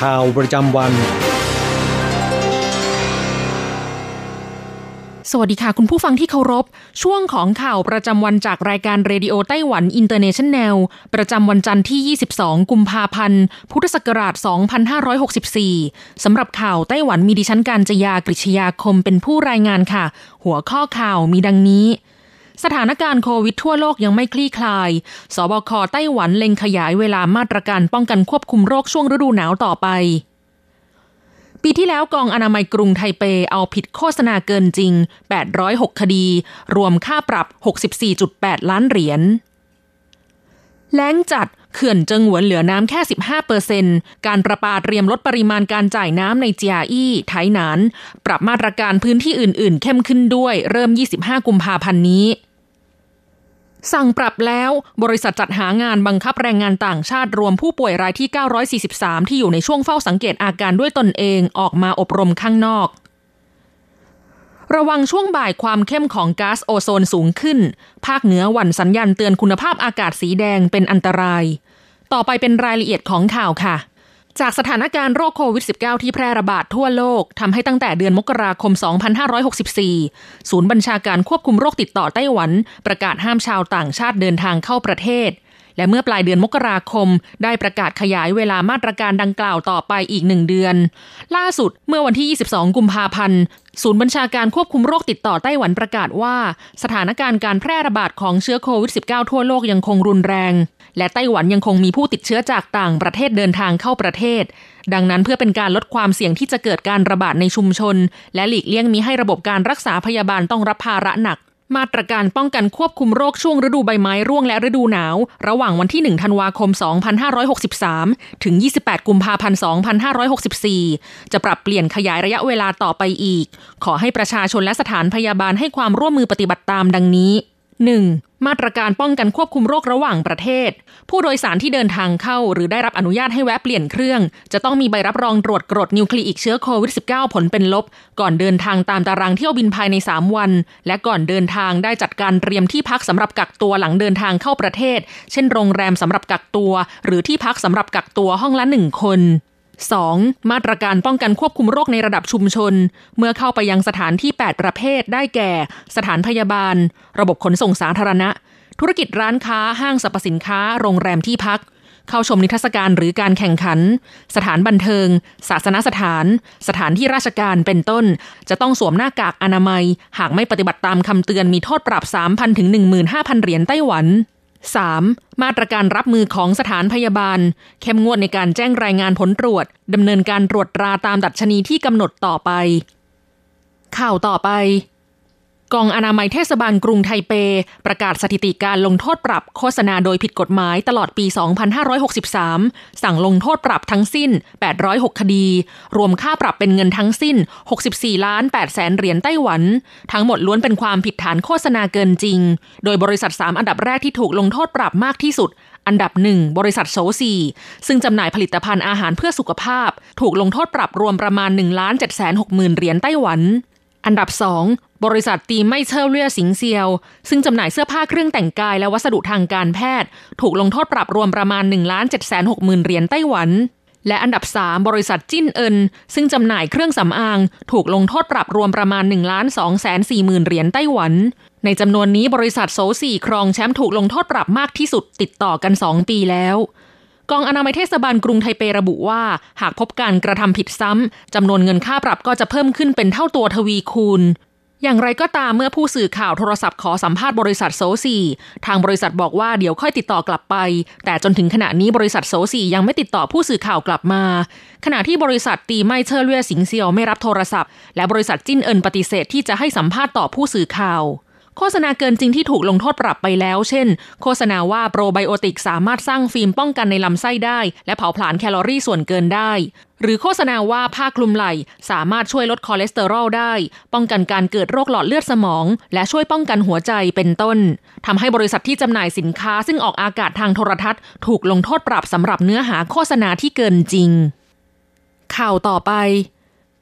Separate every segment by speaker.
Speaker 1: ข่าวประจำวัน
Speaker 2: สวัสดีค่ะ คุณผู้ฟังที่เคารพ ช่วงของข่าวประจำวันจากรายการเรดิโอไต้หวันอินเตอร์เนชันแนล ประจำวันจันทร์ที่ 22 กุมภาพันธ์ พุทธศักราช 2564 สำหรับข่าวไต้หวันมีดิฉันการจยากริชยาคมเป็นผู้รายงานค่ะ หัวข้อข่าวมีดังนี้ สถานการณ์โควิดทั่วโลกยังไม่คลี่คลาย สบคไต้หวันเล็งขยายเวลามาตรการป้องกันควบคุมโรคช่วงฤดูหนาวต่อไป ปีที่แล้วกองอนามัยกรุงไทเปเอาผิดโฆษณาเกินจริง 806 คดี รวมค่าปรับ 64.8 ล้านเหรียญ แล้งจัดเขื่อนเจิงหวนเหลือน้ำแค่ 15เปอร์เซ็นการประปาเตรียมลดปริมาณการจ่ายน้ำในเจียอี้ไทหนาน ปรับมาตรการพื้นที่อื่น ๆ เข้มขึ้นด้วย เริ่ม 25 กุมภาพันธ์นี้ สั่งปรับแล้วบริษัทจัดหางานบังคับแรงงานต่างชาติรวมผู้ป่วยรายที่ 943 ที่อยู่ในช่วงเฝ้าสังเกตอาการด้วยตนเองออกมาอบรมข้างนอก ระวังช่วงบ่ายความเข้มของก๊าซโอโซนสูงขึ้น ภาคเหนือหวั่นสัญญาณเตือนคุณภาพอากาศสีแดงเป็นอันตราย ต่อไปเป็นรายละเอียดของข่าวค่ะ จากสถานการณ์โรคโควิด -19 ที่แพร่ระบาดทั่วโลกทำให้ตั้งแต่เดือนมกราคม 2564 ศูนย์บัญชาการควบคุมโรคติดต่อไต้หวัน ประกาศห้ามชาวต่างชาติเดินทางเข้าประเทศ และเมื่อปลายเดือนมกราคม ได้ประกาศขยายเวลามาตรการดังกล่าวต่อไปอีกหนึ่งเดือน ล่าสุดเมื่อวันที่ 22 กุมภาพันธ์ศูนย์บัญชาการควบคุมโรคติดต่อไต้หวันประกาศว่า สถานการณ์การแพร่ระบาดของเชื้อโควิด -19 ทั่วโลกยังคงรุนแรง และไต้หวันยังคงมีผู้ติดเชื้อจากต่างประเทศเดินทางเข้าประเทศ ดังนั้นเพื่อเป็นการลดความเสี่ยงที่จะเกิดการระบาดในชุมชน และหลีกเลี่ยงมิให้ระบบการรักษาพยาบาลต้องรับภาระหนัก มาตรการป้องกันควบคุมโรคช่วงฤดูใบไม้ร่วงและฤดูหนาว ระหว่างวันที่ 1 ธันวาคม 2563 ถึง 28 กุมภาพันธ์ 2564 จะปรับเปลี่ยนขยายระยะเวลาต่อไปอีก ขอให้ประชาชนและสถานพยาบาลให้ความร่วมมือปฏิบัติตามดังนี้ 1. มาตรการป้องกันควบคุมโรคระหว่างประเทศ ผู้โดยสารที่เดินทางเข้า หรือได้รับอนุญาตให้แวะเปลี่ยนเครื่อง จะต้องมีใบรับรองตรวจกรดนิวคลีอิกเชื้อโควิด -19 ผลเป็นลบ ก่อนเดินทางตามตารางเที่ยวบินภายใน 3 วัน และก่อนเดินทางได้จัดการเตรียมที่พักสำหรับกักตัวหลังเดินทางเข้าประเทศ เช่น โรงแรมสำหรับกักตัว หรือที่พักสำหรับกักตัวห้องละหนึ่งคน 2. มาตรการป้องกันควบคุมโรคในระดับชุมชน เมื่อเข้าไปยังสถานที่ 8 ประเภทได้แก่ สถานพยาบาล ระบบขนส่งสาธารณะ ธุรกิจร้านค้าห้างสรรพสินค้า โรงแรมที่พัก เข้าชมนิทรรศการหรือการแข่งขัน สถานบันเทิง ศาสนสถาน สถานที่ราชการเป็นต้น จะต้องสวมหน้ากากอนามัย หากไม่ปฏิบัติตามคำเตือนมีโทษปรับ 3,000ถึง15,000 เหรียญไต้หวัน 3. มาตรการรับมือของสถานพยาบาล เข้มงวดในการแจ้งรายงานผลตรวจ ดำเนินการตรวจตราตามดัชนีที่กำหนดต่อไป ข่าวต่อไป กองอนามัยเทศบาลกรุงไทเป ประกาศสถิติการลงโทษปรับโฆษณาโดยผิดกฎหมายตลอดปี 2563 สั่งลงโทษปรับทั้งสิ้น 806 คดี รวมค่าปรับเป็นเงินทั้งสิ้น 64 ล้าน8แสนเหรียญไต้หวัน ทั้งหมดล้วนเป็นความผิดฐานโฆษณาเกินจริง โดยบริษัท 3 อันดับแรกที่ถูกลงโทษปรับมากที่สุด อันดับหนึ่งบริษัทโซซีซึ่งจำหน่ายผลิตภัณฑ์อาหารเพื่อสุขภาพ ถูกลงโทษปรับรวมประมาณ1ล้าน7 6 0 0 0 0เหรียญไต้หวันอันดับ 2 บริษัทตีไม่เชลเลียสิงเซียว ซึ่งจำหน่ายเสื้อผ้าเครื่องแต่งกายและวัสดุทางการแพทย์ ถูกลงโทษปรับรวมประมาณ1ล้าน7 6 0 0 0 0 เหรียญไต้หวัน และอันดับ 3 บริษัทจิ้นเอิน ซึ่งจำหน่ายเครื่องสำอาง ถูกลงโทษปรับรวมประมาณ1ล้าน2แสน4หมื่นเหรียญไต้หวัน ในจำนวนนี้บริษัทโซสี่ครองแชมป์ถูกลงโทษปรับมากที่สุดติดต่อกัน 2 ปีแล้วกองอนามัยเทศบาลกรุงไทเประบุว่า หากพบการกระทำผิดซ้ำจำนวนเงินค่าปรับก็จะเพิ่มขึ้นเป็นเท่าตัวทวีคูณ อย่างไรก็ตามเมื่อผู้สื่อข่าวโทรศัพท์ขอสัมภาษณ์บริษัทโซซีทางบริษัทบอกว่าเดี๋ยวค่อยติดต่อกลับไป แต่จนถึงขณะนี้บริษัทโซซียังไม่ติดต่อผู้สื่อข่าวกลับมา ขณะที่บริษัทตีไม่เชอร์เล่ยสิงเซียวไม่รับโทรศัพท์ และบริษัทจิ้นเอินปฏิเสธที่จะให้สัมภาษณ์ต่อผู้สื่อข่าว โฆษณาเกินจริงที่ถูกลงโทษปรับไปแล้ว เช่น โฆษณาว่าโปรไบโอติกสามารถสร้างฟิล์มป้องกันในลำไส้ได้ และเผาผลาญแคลอรี่ส่วนเกินได้ หรือโฆษณาว่าผ้าคลุมไหล่สามารถช่วยลดคอเลสเตอรอลได้ ป้องกันการเกิดโรคหลอดเลือดสมอง และช่วยป้องกันหัวใจเป็นต้นทำให้บริษัทที่จำหน่ายสินค้า ซึ่งออกอากาศทางโทรทัศน์ ถูกลงโทษปรับสำหรับเนื้อหาโฆษณาที่เกินจริง ข่าวต่อไป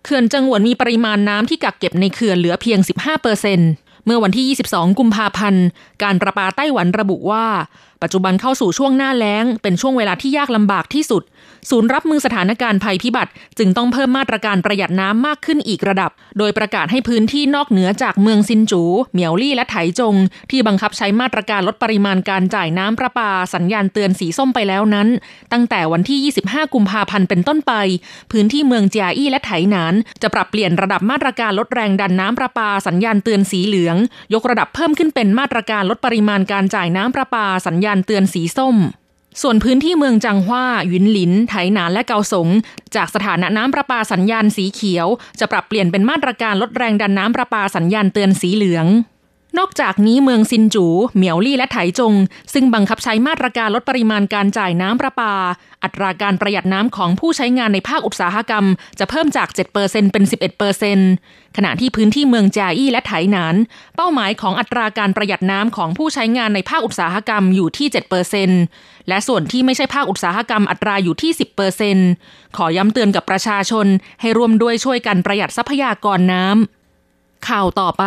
Speaker 2: เขื่อนจังหวนมีปริมาณน้ำที่กักเก็บในเขื่อนเหลือเพียง 15เปอร์เซ็นต์ เมื่อวันที่ 22 กุมภาพันธ์ การประปาไต้หวันระบุว่า ปัจจุบันเข้าสู่ช่วงหน้าแล้ง เป็นช่วงเวลาที่ยากลำบากที่สุด ศูนย์รับมือสถานการณ์ภัยพิบัติ จึงต้องเพิ่มมาตรการประหยัดน้ำมากขึ้นอีกระดับ โดยประกาศให้พื้นที่นอกเหนือจากเมืองซินจู เหมียวลี่และไถจง ที่บังคับใช้มาตรการลดปริมาณการจ่ายน้ำประปา สัญญาณเตือนสีส้มไปแล้วนั้น ตั้งแต่วันที่ 25 กุมภาพันธ์เป็นต้นไป พื้นที่เมืองเจียอี้และไถหนาน จะปรับเปลี่ยนระดับมาตรการลดแรงดันน้ำประปา สัญญาณเตือนสีเหลือง ยกระดับเพิ่มขึ้นเป็นมาตรการลดปริมาณการจ่ายน้ำประปา สัญญาณเตือนสีส้ม ส่วนพื้นที่เมืองจังหว้าหยินหลิน ไถหนานและเกาสง จากสถานะน้ำประปาสัญญาณสีเขียว จะปรับเปลี่ยนเป็นมาตรการลดแรงดันน้ำประปาสัญญาณเตือนสีเหลือง นอกจากนี้เมืองซินจู เหมียวลี่และไถจง ซึ่งบังคับใช้มาตรการลดปริมาณการจ่ายน้ำประปา อัตราการประหยัดน้ำของผู้ใช้งานในภาคอุตสาหกรรม จะเพิ่มจาก 7%เป็น 11%ขณะที่พื้นที่เมืองจาอี้และไถหนาน เป้าหมายของอัตราการประหยัดน้ำของผู้ใช้งานในภาคอุตสาหกรรมอยู่ที่ 7%และส่วนที่ไม่ใช่ภาคอุตสาหกรรมอัตราอยู่ที่ 10%ขอย้ำเตือนกับประชาชนให้ร่วมด้วยช่วยกันประหยัดทรัพยากรน้ำข่าวต่อไป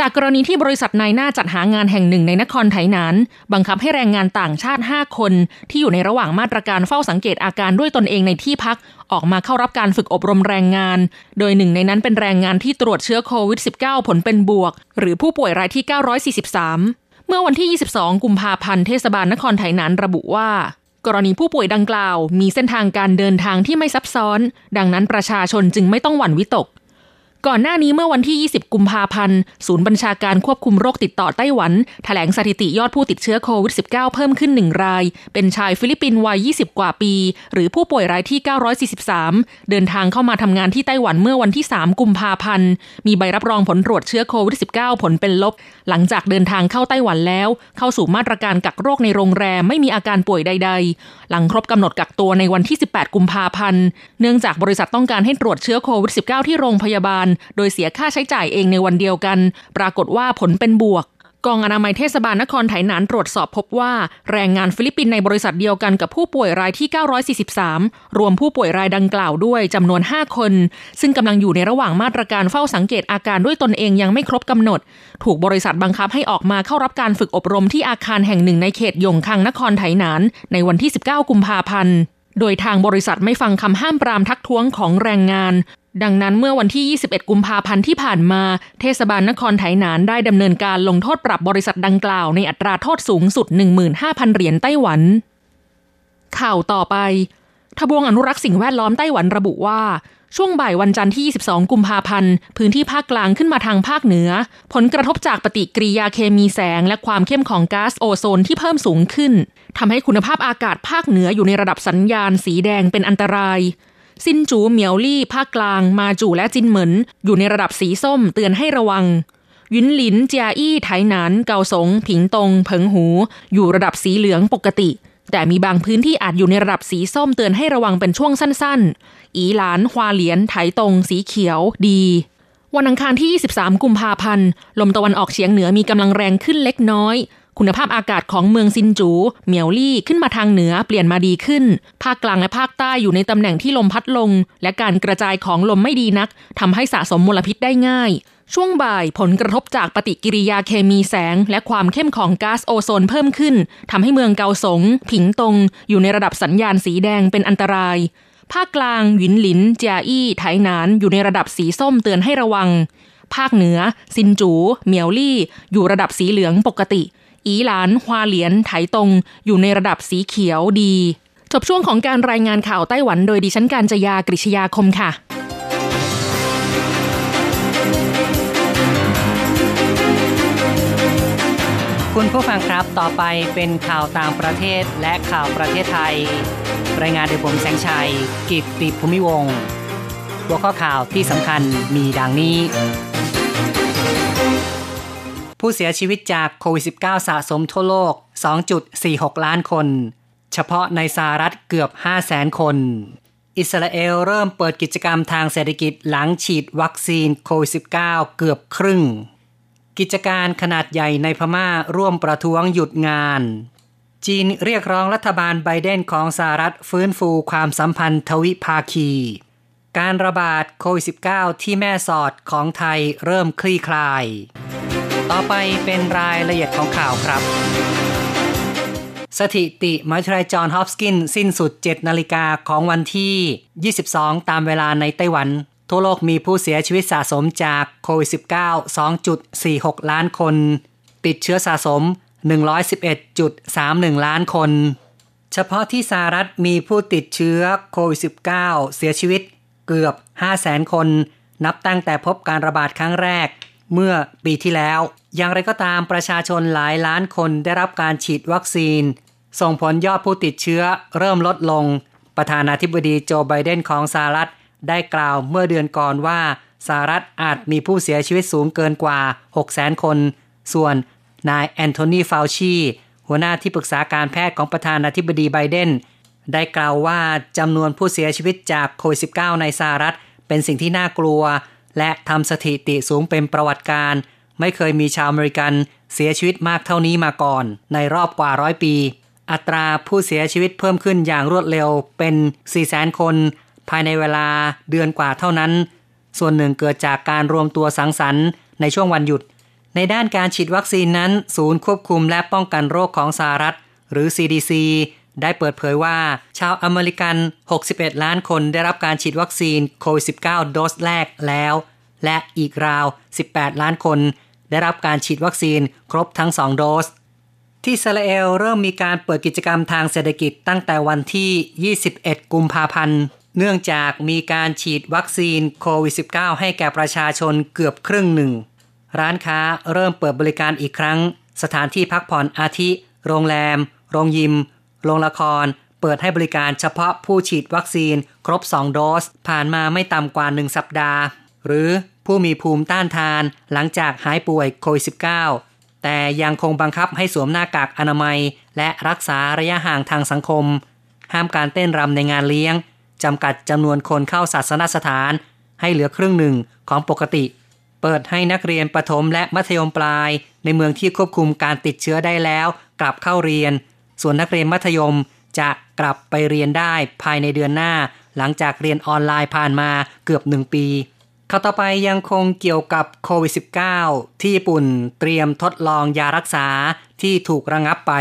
Speaker 2: จากกรณีที่บริษัทนายหน้าจัดหางานแห่งหนึ่งในนครไถหนานบังคับให้แรงงานต่างชาติ 5 คน ที่อยู่ในระหว่างมาตรการเฝ้าสังเกตอาการด้วยตนเองในที่พัก ออกมาเข้ารับการฝึกอบรมแรงงาน โดยหนึ่งในนั้นเป็นแรงงานที่ตรวจเชื้อโควิด -19 ผลเป็นบวก หรือผู้ป่วยรายที่ 943 เมื่อวันที่ 22 กุมภาพันธ์เทศบาลนครไถหนานระบุว่ากรณีผู้ป่วยดังกล่าว มีเส้นทางการเดินทางที่ไม่ซับซ้อน ดังนั้นประชาชนจึงไม่ต้องหวั่นวิตก ก่อนหน้านี้เมื่อวันที่ 20 กุมภาพันธ์ ศูนย์บัญชาการควบคุมโรคติดต่อไต้หวันแถลงสถิติยอดผู้ติดเชื้อโควิด -19 เพิ่มขึ้น 1 ราย เป็นชายฟิลิปปินส์วัย 20 กว่าปี หรือผู้ป่วยรายที่ 943 เดินทางเข้ามาทำงานที่ไต้หวันเมื่อวันที่ 3 กุมภาพันธ์ มีใบรับรองผลตรวจเชื้อโควิด -19 ผลเป็นลบ หลังจากเดินทางเข้าไต้หวันแล้ว เข้าสู่มาตรการกักโรคในโรงแรมไม่มีอาการป่วยใด ๆ หลังครบกำหนดกักตัวในวันที่ 18 กุมภาพันธ์ เนื่องจากบริษัทต้องการให้ตรวจเชื้อโควิด -19 ที่โรงพยาบาลโดยเสียค่าใช้จ่ายเองในวันเดียวกัน ปรากฏว่าผลเป็นบวกกองอนามัยเทศบาลนครไถหนานตรวจสอบพบว่า แรงงานฟิลิปปินส์ในบริษัทเดียวกันกับผู้ป่วยรายที่ 943 รวมผู้ป่วยรายดังกล่าวด้วยจำนวน 5 คน ซึ่งกำลังอยู่ในระหว่างมาตรการเฝ้าสังเกตอาการด้วยตนเองยังไม่ครบกำหนด ถูกบริษัทบังคับให้ออกมาเข้ารับการฝึกอบรมที่อาคารแห่งหนึ่งในเขตยงคังนครไถหนาน ในวันที่ 19 กุมภาพันธ์โดยทางบริษัทไม่ฟังคำห้ามปรามทักท้วงของแรงงาน ดังนั้นเมื่อวันที่ 21 กุมภาพันธ์ที่ผ่านมา เทศบาลนครไถหนานได้ดำเนินการลงโทษปรับบริษัทดังกล่าวในอัตราโทษสูงสุด 15,000 เหรียญไต้หวัน ข่าวต่อไปทบวงอนุรักษ์สิ่งแวดล้อมไต้หวันระบุว่า ช่วงบ่ายวันจันทร์ที่ 22 กุมภาพันธ์ พื้นที่ภาคกลางขึ้นมาทางภาคเหนือ ผลกระทบจากปฏิกิริยาเคมีแสง และความเข้มของก๊าซโอโซนที่เพิ่มสูงขึ้นทำให้คุณภาพอากาศภาคเหนืออยู่ในระดับสัญญาณสีแดงเป็นอันตราย ซินจูเหมียวลี่ภาคกลาง มาจูและจินเหมินอยู่ในระดับสีส้มเตือนให้ระวังยินหลินเจียอี้ไถหนานเกาสง ผิงตงเผิงหู อยู่ระดับสีเหลืองปกติ แต่มีบางพื้นที่อาจอยู่ในระดับสีส้มเตือนให้ระวังเป็นช่วงสั้นๆ อีหลานฮวาเหลียนไถตง สีเขียวดี วันอังคารที่ 23 กุมภาพันธ์ ลมตะวันออกเฉียงเหนือมีกำลังแรงขึ้นเล็กน้อย คุณภาพอากาศของเมืองซินจู เมียวลี่ขึ้นมาทางเหนือเปลี่ยนมาดีขึ้น ภาคกลางและภาคใต้อยู่ในตำแหน่งที่ลมพัดลง และการกระจายของลมไม่ดีนักทำให้สะสมมลพิษได้ง่าย ช่วงบ่ายผลกระทบจากปฏิกิริยาเคมีแสง และความเข้มของก๊าซโอโซนเพิ่มขึ้นทำให้เมืองเกาสง ผิงตง อยู่ในระดับสัญญาณสีแดงเป็นอันตราย ภาคกลางหยินหลินเจียอี้ไถหนานอยู่ในระดับสีส้มเตือนให้ระวังภาคเหนือ ซินจู เมียวลี่ อยู่ระดับสีเหลืองปกติ อีหลานฮวาเหลียนไถตง อยู่ในระดับสีเขียวดี จบช่วงของการรายงานข่าวไต้หวันโดยดิฉันการจยากริชยาคมค่ะ
Speaker 3: คุณผู้ฟังครับ ต่อไปเป็นข่าวต่างประเทศและข่าวประเทศไทย รายงานโดยผมแสงชัย กิตติภูมิวงหัวข้อข่าวที่สำคัญมีดังนี้ ผู้เสียชีวิตจากโควิด -19 สะสมทั่วโลก 2.46 ล้านคน เฉพาะในสหรัฐเกือบ 500,000คน อิสราเอลเริ่มเปิดกิจกรรมทางเศรษฐกิจหลังฉีดวัคซีนโควิด -19 เกือบครึ่ง กิจการขนาดใหญ่ในพม่าร่วมประท้วงหยุดงาน จีนเรียกร้องรัฐบาลไบเดนของสหรัฐฟื้นฟูความสัมพันธ์ทวิภาคีการระบาดโควิด -19 ที่แม่สอดของไทยเริ่มคลี่คลาย ต่อไปเป็นรายละเอียดของข่าวครับ สถิติมหาวิทยาลัยจอห์นฮอปกินสิ้นสุด 7 นาฬิกาของวันที่ 22 ตามเวลาในไต้หวัน ทั่วโลกมีผู้เสียชีวิตสะสมจากโควิด -19 2.46 ล้านคน ติดเชื้อสะสม 111.31 ล้านคน เฉพาะที่สหรัฐมีผู้ติดเชื้อโควิด -19 เสียชีวิตเกือบ 500,000 คน นับตั้งแต่พบการระบาดครั้งแรก เมื่อปีที่แล้ว อย่างไรก็ตามประชาชนหลายล้านคนได้รับการฉีดวัคซีน ส่งผลยอดผู้ติดเชื้อเริ่มลดลง ประธานาธิบดีโจไบเดนของสหรัฐได้กล่าวเมื่อเดือนก่อนว่าสหรัฐอาจมีผู้เสียชีวิตสูงเกินกว่า 600,000คน ส่วนนายแอนโทนีฟาวชีหัวหน้าที่ปรึกษาการแพทย์ของประธานาธิบดีไบเดนได้กล่าวว่าจำนวนผู้เสียชีวิตจากโควิด -19 ในสหรัฐเป็นสิ่งที่น่ากลัว และทำสถิติสูงเป็นประวัติการณ์ ไม่เคยมีชาวอเมริกันเสียชีวิตมากเท่านี้มาก่อน ในรอบกว่าร้อยปี อัตราผู้เสียชีวิตเพิ่มขึ้นอย่างรวดเร็วเป็น 400,000 คน ภายในเวลาเดือนกว่าเท่านั้น ส่วนหนึ่งเกิดจากการรวมตัวสังสรรค์ในช่วงวันหยุด ในด้านการฉีดวัคซีนนั้น ศูนย์ควบคุมและป้องกันโรคของสหรัฐ หรือ CDC ได้เปิดเผยว่าชาวอเมริกัน 61 ล้านคนได้รับการฉีดวัคซีนโควิด -19 โดสแรกแล้ว และอีกราว 18 ล้านคน ได้รับการฉีดวัคซีนครบทั้ง 2 โดส ที่อิสราเอลเริ่มมีการเปิดกิจกรรมทางเศรษฐกิจตั้งแต่วันที่ 21 กุมภาพันธ์ เนื่องจากมีการฉีดวัคซีนโควิด -19 ให้แก่ประชาชนเกือบครึ่งหนึ่ง ร้านค้าเริ่มเปิดบริการอีกครั้ง สถานที่พักผ่อนอาทิ โรงแรม โรงยิม โรงละครเปิดให้บริการเฉพาะผู้ฉีดวัคซีน ครบ 2 โดส ผ่านมาไม่ต่ำกว่า 1 สัปดาห์ หรือผู้มีภูมิต้านทานหลังจากหายป่วยโควิด -19 แต่ยังคงบังคับให้สวมหน้ากากอนามัย และรักษาระยะห่างทางสังคม ห้ามการเต้นรำในงานเลี้ยงจำกัดจำนวนคนเข้าศาสนสถาน ให้เหลือครึ่งหนึ่งของปกติ เปิดให้นักเรียนประถมและมัธยมปลาย ในเมืองที่ควบคุมการติดเชื้อได้แล้ว กลับเข้าเรียน ส่วนนักเรียนมัธยมจะกลับไปเรียนได้ภายในเดือนหน้า หลังจากเรียนออนไลน์ผ่านมาเกือบหนึ่งปีข่าวต่อไปยังคงเกี่ยวกับโควิด -19 ที่ญี่ปุ่นเตรียมทดลองยารักษาที่ถูกระงับไป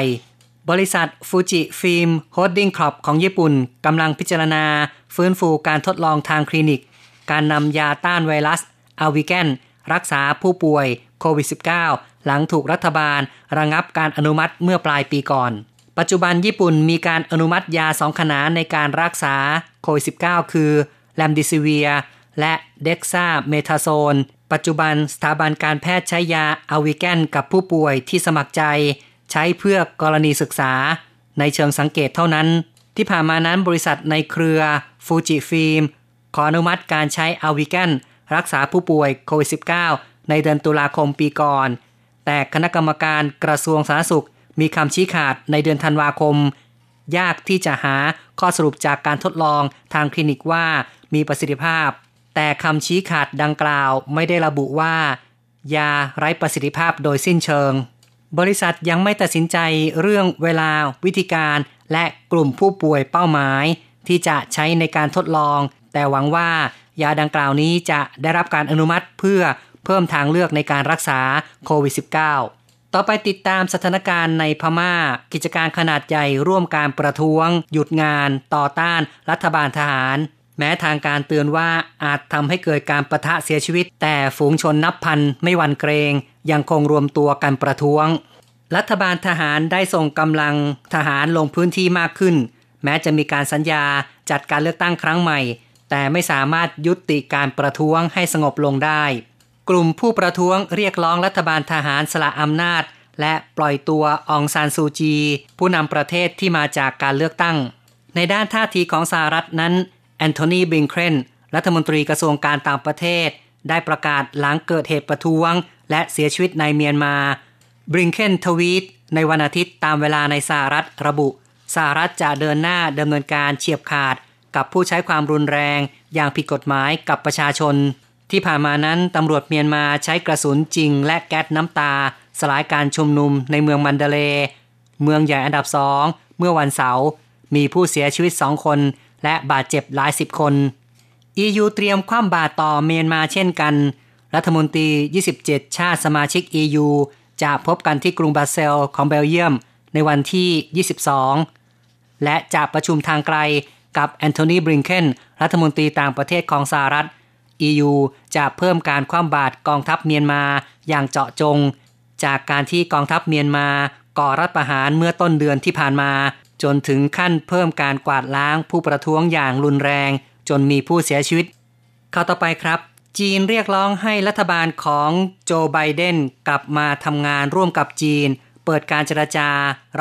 Speaker 3: บริษัทฟูจิฟิล์ม Holdings Corp ของญี่ปุ่นกำลังพิจารณา ฟื้นฟูการทดลองทางคลินิก การนำยาต้านไวรัสอาวิแกนรักษาผู้ป่วยโควิด -19 หลังถูกรัฐบาลระงับการอนุมัติเมื่อปลายปีก่อน ปัจจุบันญี่ปุ่นมีการอนุมัติยาสองขนานในการรักษาโควิด -19 คือเรมเดซิเวียร์ และเด็กซาเมทาโซน ปัจจุบันสถาบันการแพทย์ใช้ยาอาวิแกนกับผู้ป่วยที่สมัครใจ ใช้เพื่อกรณีศึกษา ในเชิงสังเกตเท่านั้น ที่ผ่านมานั้นบริษัทในเครือฟูจิฟิล์มขออนุมัติการใช้อาวิแกนรักษาผู้ป่วยโควิด -19 ในเดือนตุลาคมปีก่อน แต่คณะกรรมการกระทรวงสาธารณสุข มีคำชี้ขาดในเดือนธันวาคม ยากที่จะหาข้อสรุปจากการทดลองทางคลินิกว่ามีประสิทธิภาพ แต่คำชี้ขาดดังกล่าวไม่ได้ระบุว่า ยาไร้ประสิทธิภาพโดยสิ้นเชิง บริษัทยังไม่ตัดสินใจเรื่องเวลาวิธีการและกลุ่มผู้ป่วยเป้าหมาย ที่จะใช้ในการทดลอง แต่หวังว่ายาดังกล่าวนี้จะได้รับการอนุมัติเพื่อเพิ่มทางเลือกในการรักษาโควิด -19 ต่อไปติดตามสถานการณ์ในพม่า กิจการขนาดใหญ่ร่วมการประท้วง หยุดงาน ต่อต้าน รัฐบาลทหาร แม้ทางการเตือนว่าอาจทำให้เกิดการประทะเสียชีวิต แต่ฝูงชนนับพันไม่หวั่นเกรง ยังคงรวมตัวกันประท้วง รัฐบาลทหารได้ส่งกำลังทหารลงพื้นที่มากขึ้น แม้จะมีการสัญญาจัดการเลือกตั้งครั้งใหม่ แต่ไม่สามารถยุติการประท้วงให้สงบลงได้ กลุ่มผู้ประท้วงเรียกร้องรัฐบาลทหารสละอำนาจ และปล่อยตัวองซานซูจี ผู้นำประเทศที่มาจากการเลือกตั้ง ในด้านท่าทีของสหรัฐนั้นแอนโทนีบิงเครนรัฐมนตรีกระทรวงการต่างประเทศ ได้ประกาศหลังเกิดเหตุประท้วง และเสียชีวิตในเมียนมาบริงเคนทวีตในวันอาทิตย์ตามเวลาในสหรัฐระบุสหรัฐจะเดินหน้าดำเนินการเฉียบขาด กับผู้ใช้ความรุนแรงอย่างผิดกฎหมายกับประชาชน ที่ผ่านมานั้นตำรวจเมียนมาใช้กระสุนจริงและแก๊สน้ำตา สลายการชุมนุมในเมืองมันเดเล เมืองใหญ่อันดับสองเมื่อวันเสาร์มีผู้เสียชีวิตสองคน และบาดเจ็บหลายสิบคน EU เตรียมคว่ำบาตรต่อเมียนมาเช่นกัน รัฐมนตรี 27 ชาติสมาชิก EU จะพบกันที่กรุงบาเซลของเบลเยียม ในวันที่ 22 และจะประชุมทางไกลกับแอนโทนีบริงเคนรัฐมนตรีต่างประเทศของสหรัฐ EU จะเพิ่มการคว่ำบาตรกองทัพเมียนมาอย่างเจาะจง จากการที่กองทัพเมียนมาก่อรัฐประหารเมื่อต้นเดือนที่ผ่านมา จนถึงขั้นเพิ่มการกวาดล้างผู้ประท้วงอย่างรุนแรง จนมีผู้เสียชีวิต เข้าต่อไปครับ จีนเรียกร้องให้รัฐบาลของโจไบเดนกลับมาทำงานร่วมกับจีน เปิดการเจรจา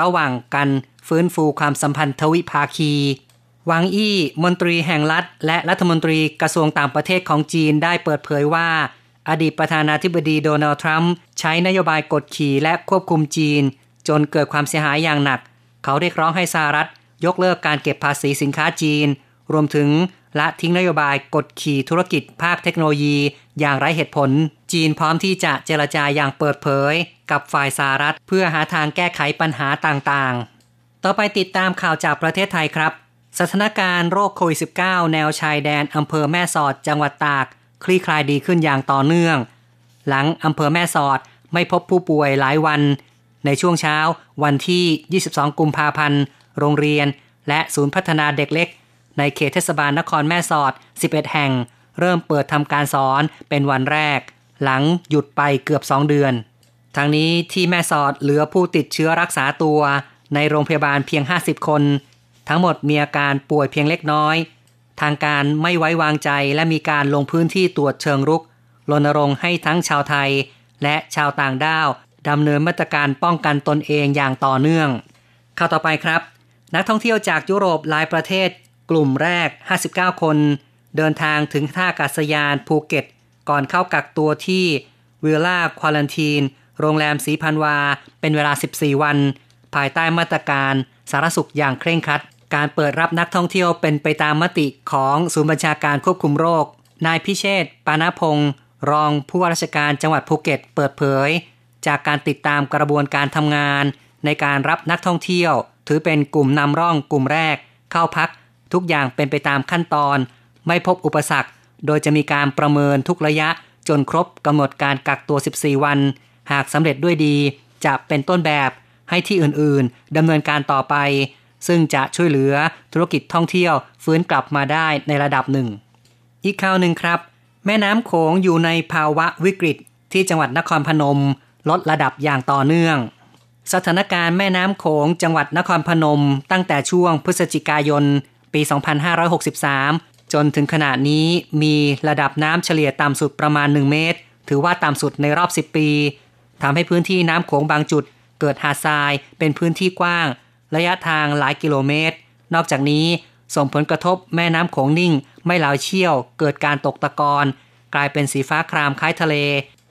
Speaker 3: ระหว่างกันฟื้นฟูความสัมพันธ์ทวิภาคี หวังอี้มนตรีแห่งรัฐ และรัฐมนตรีกระทรวงต่างประเทศของจีนได้เปิดเผยว่า อดีตประธานาธิบดีโดนัลด์ทรัมป์ใช้นโยบายกดขี่และควบคุมจีน จนเกิดความเสียหายอย่างหนัก เขาเรียกร้องให้สหรัฐ ยกเลิกการเก็บภาษีสินค้าจีน รวมถึงละทิ้งนโยบายกดขี่ธุรกิจภาคเทคโนโลยี อย่างไร้เหตุผล จีนพร้อมที่จะเจรจาอย่างเปิดเผย กับฝ่ายสหรัฐ เพื่อหาทางแก้ไขปัญหาต่างๆ ต่อไปติดตามข่าวจากประเทศไทยครับ สถานการณ์โรคโควิด -19 แนวชายแดนอำเภอแม่สอดจังหวัดตาก คลี่คลายดีขึ้นอย่างต่อเนื่อง หลังอำเภอแม่สอดไม่พบผู้ป่วยหลายวัน ในช่วงเช้าวันที่ 22 กุมภาพันธ์ โรงเรียน และศูนย์พัฒนาเด็กเล็ก ในเขตเทศบาลนครแม่สอด 11 แห่ง เริ่มเปิดทำการสอนเป็นวันแรก หลังหยุดไปเกือบ 2 เดือนทั้งนี้ที่แม่สอดเหลือผู้ติดเชื้อรักษาตัว ในโรงพยาบาลเพียง 50 คน ทั้งหมดมีอาการป่วยเพียงเล็กน้อย ทางการไม่ไว้วางใจและมีการลงพื้นที่ตรวจเชิงรุกรณรงค์ให้ทั้งชาวไทย และชาวต่างด้าวดำเนินมาตรการป้องกันตนเองอย่างต่อเนื่องข่าวต่อไปครับ นักท่องเที่ยวจากยุโรปหลายประเทศ กลุ่มแรก 59 คน เดินทางถึงท่าอากาศยานภูเก็ต ก่อนเข้ากักตัวที่ villa quarantine โรงแรมศรีพันวา เป็นเวลา 14 วัน ภายใต้มาตรการสาธารณสุขอย่างเคร่งครัด การเปิดรับนักท่องเที่ยวเป็นไปตามมติของศูนย์บัญชาการควบคุมโรค นายพิเชษปานาพงศ์รองผู้ว่าราชการจังหวัดภูเก็ตเปิดเผย จากการติดตามกระบวนการทำงาน ในการรับนักท่องเที่ยว ถือเป็นกลุ่มนำร่องกลุ่มแรก เข้าพัก ทุกอย่างเป็นไปตามขั้นตอน ไม่พบอุปสรรค โดยจะมีการประเมินทุกระยะ จนครบกำหนดการกักตัว 14 วัน หากสำเร็จด้วยดี จะเป็นต้นแบบให้ที่อื่นๆดำเนินการต่อไป ซึ่งจะช่วยเหลือธุรกิจท่องเที่ยวฟื้นกลับมาได้ในระดับหนึ่ง อีกข่าวหนึ่งครับ แม่น้ำโขงอยู่ในภาวะวิกฤตที่จังหวัดนครพนม ลดระดับอย่างต่อเนื่อง สถานการณ์แม่น้ำโขงจังหวัดนครพนม ตั้งแต่ช่วงพฤศจิกายน ปี 2563 จนถึงขณะนี้มีระดับน้ำเฉลี่ยต่ำสุดประมาณ 1 เมตร ถือว่าต่ำสุดในรอบ 10 ปีทำให้พื้นที่น้ำโขงบางจุด เกิดหาดทรายเป็นพื้นที่กว้าง ระยะทางหลายกิโลเมตร นอกจากนี้ส่งผลกระทบแม่น้ำโขงนิ่ง ไม่ไหลเชี่ยว เกิดการตกตะกอนกลายเป็นสีฟ้าครามคล้ายทะเล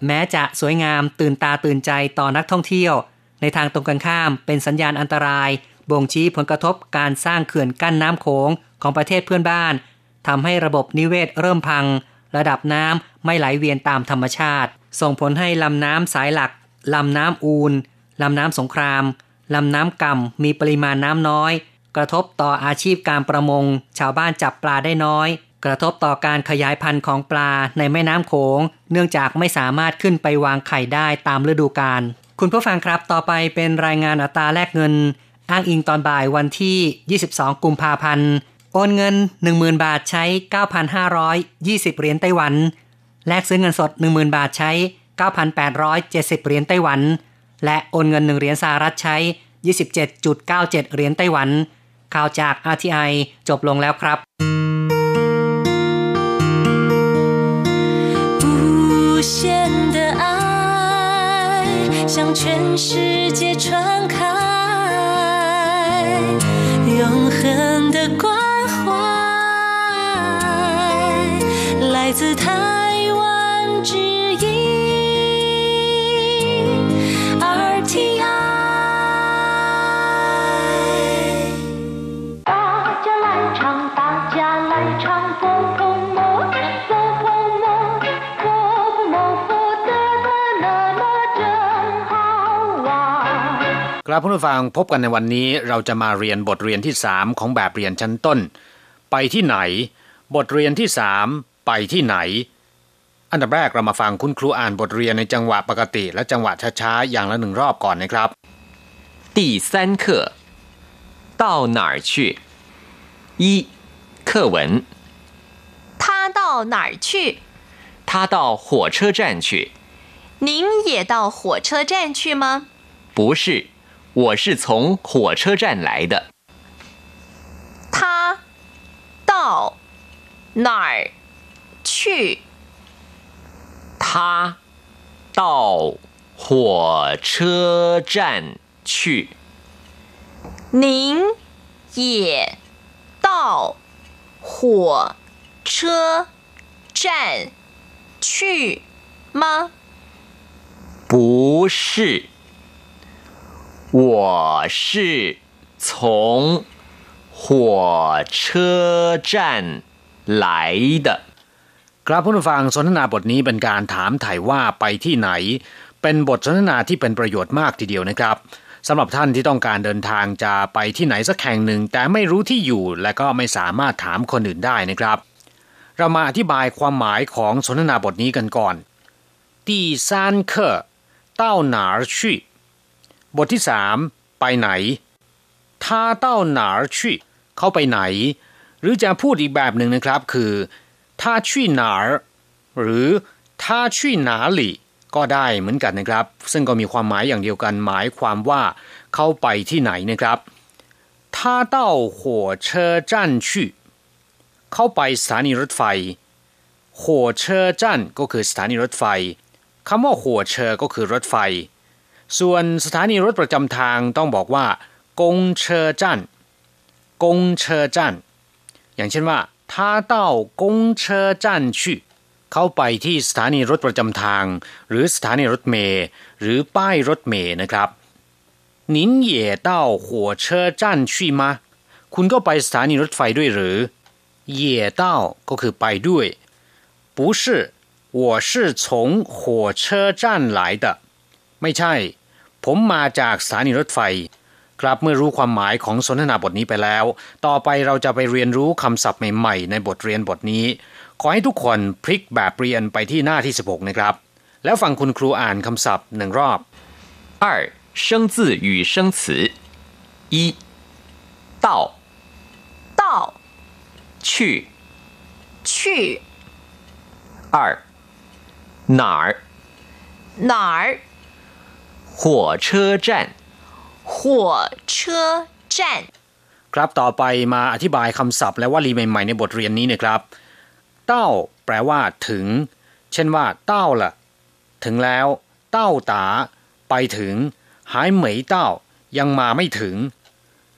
Speaker 3: แม้จะสวยงามตื่นตาตื่นใจต่อนักท่องเที่ยว ในทางตรงกันข้ามเป็นสัญญาณอันตราย บ่งชี้ผลกระทบการสร้างเขื่อนกั้นน้ำโขงของประเทศเพื่อนบ้านทำให้ระบบนิเวศเริ่มพัง ระดับน้ำไม่ไหลเวียนตามธรรมชาติ ส่งผลให้ลำน้ำสายหลักลำน้ำอูนลำน้ำสงคราม ลำน้ำก่ำมีปริมาณน้ำน้อย กระทบต่ออาชีพการประมง ชาวบ้านจับปลาได้น้อย กระทบต่อการขยายพันธุ์ของปลาในแม่น้ำโขง เนื่องจากไม่สามารถขึ้นไปวางไข่ได้ตามฤดูกาลคุณผู้ฟังครับต่อไปเป็นรายงานอัตราแลกเงิน อ้างอิงตอนบ่ายวันที่ 22 กุมภาพันธ์โอนเงิน 10,000 บาทใช้ 9,520 เหรียญไต้หวัน แลกซื้อเงินสด 10,000 บาทใช้ 9,870 เหรียญไต้หวัน และโอนเงิน 1 เหรียญสหรัฐใช้ 27.97 เหรียญไต้หวัน ข่าวจาก RTI จบลงแล้วครับ
Speaker 4: 限的爱向全世界传开，永恒的关怀来自台
Speaker 1: ครับผู้ฟังพบกันในวันนี้เราจะมาเรียนบทเรียนที่ 3 ของแบบเรียนชั้นต้น ไปที่ไหน บทเรียนที่ 3 ไปที่ไหน อันดับแรกเรามาฟังคุณครูอ่านบทเรียนในจังหวะปกติ และจังหวะช้าๆอย่างละหนึ่งรอบก่อนนะครับ
Speaker 5: 第三课，到哪儿去？一，课文，
Speaker 6: 他到哪儿去？
Speaker 5: 他到火车站去。
Speaker 6: 您也到火车站去吗？
Speaker 5: 不是， 我是从火车站来的。
Speaker 6: 他到哪儿去？
Speaker 5: 他到火车站去。
Speaker 6: 您也到火车站去吗？
Speaker 5: 不是，我是从火车站来的。
Speaker 1: ครับผู้ฟังสนทนาบทนี้เป็นการถามถ่ายว่าไปที่ไหน เป็นบทสนทนาที่เป็นประโยชน์มากทีเดียวนะครับสำหรับท่านที่ต้องการเดินทางจะไปที่ไหนสักแห่งหนึ่ง แต่ไม่รู้ที่อยู่ และก็ไม่สามารถถามคนอื่นได้นะครับ เรามาอธิบายความหมายของสนทนาบทนี้กันก่อน第三课到哪儿去 บทที่สามไปไหนท่าเต้าหนาชีเขาไปไหน หรือจะพูดอีกแบบหนึ่งนะครับคือท่าชีหนาหรือท่าชีหนาหลีก็ได้เหมือนกันนะครับ ซึ่งก็มีความหมายอย่างเดียวกันหมายความว่าเขาไปที่ไหนนะครับ他到火車站去 เขาไปสถานีรถไฟ 火車站 ก็คือสถานีรถไฟคำว่า 火車 ก็คือรถไฟ ส่วนสถานีรถประจำทางต้องบอกว่ากงเชอจันกงเชอจันอย่างเช่นว่า他到公车站去เข้าไปที่สถานีรถประจำทาง หรือสถานีรถเมล์หรือป้ายรถเมล์นะครับ您也到火车站去吗คุณก็ไปสถานีรถไฟด้วยหรือ也到ก็คือไปด้วย不是我是从火车站来的ไม่ใช่ ผมมาจากสถานีรถไฟ ครับเมื่อรู้ความหมายของสนทนาบทนี้ไปแล้ว ต่อไปเราจะไปเรียนรู้คำศัพท์ใหม่ๆ ในบทเรียนบทนี้ ขอให้ทุกคนพลิกแบบเรียนไปที่หน้าที่ 16 นะครับ แล้วฟังคุณครูอ่านคำศัพท์หนึ่งรอบ
Speaker 5: 二、生字与生词。一、到、
Speaker 6: 到
Speaker 5: 去。
Speaker 6: 去
Speaker 5: 二、哪儿？
Speaker 6: 哪儿？
Speaker 5: 火车站
Speaker 6: 火车站
Speaker 1: ครับต่อไปมาอธิบายคำศัพท์และวลีใหม่ๆในบทเรียนนี้นะครับ เต้า แปลว่า ถึง เช่นว่า เต้าละ่ะ ถึงแล้ว เต้าตา ไปถึง หายเหมยเต้า ยังมาไม่ถึง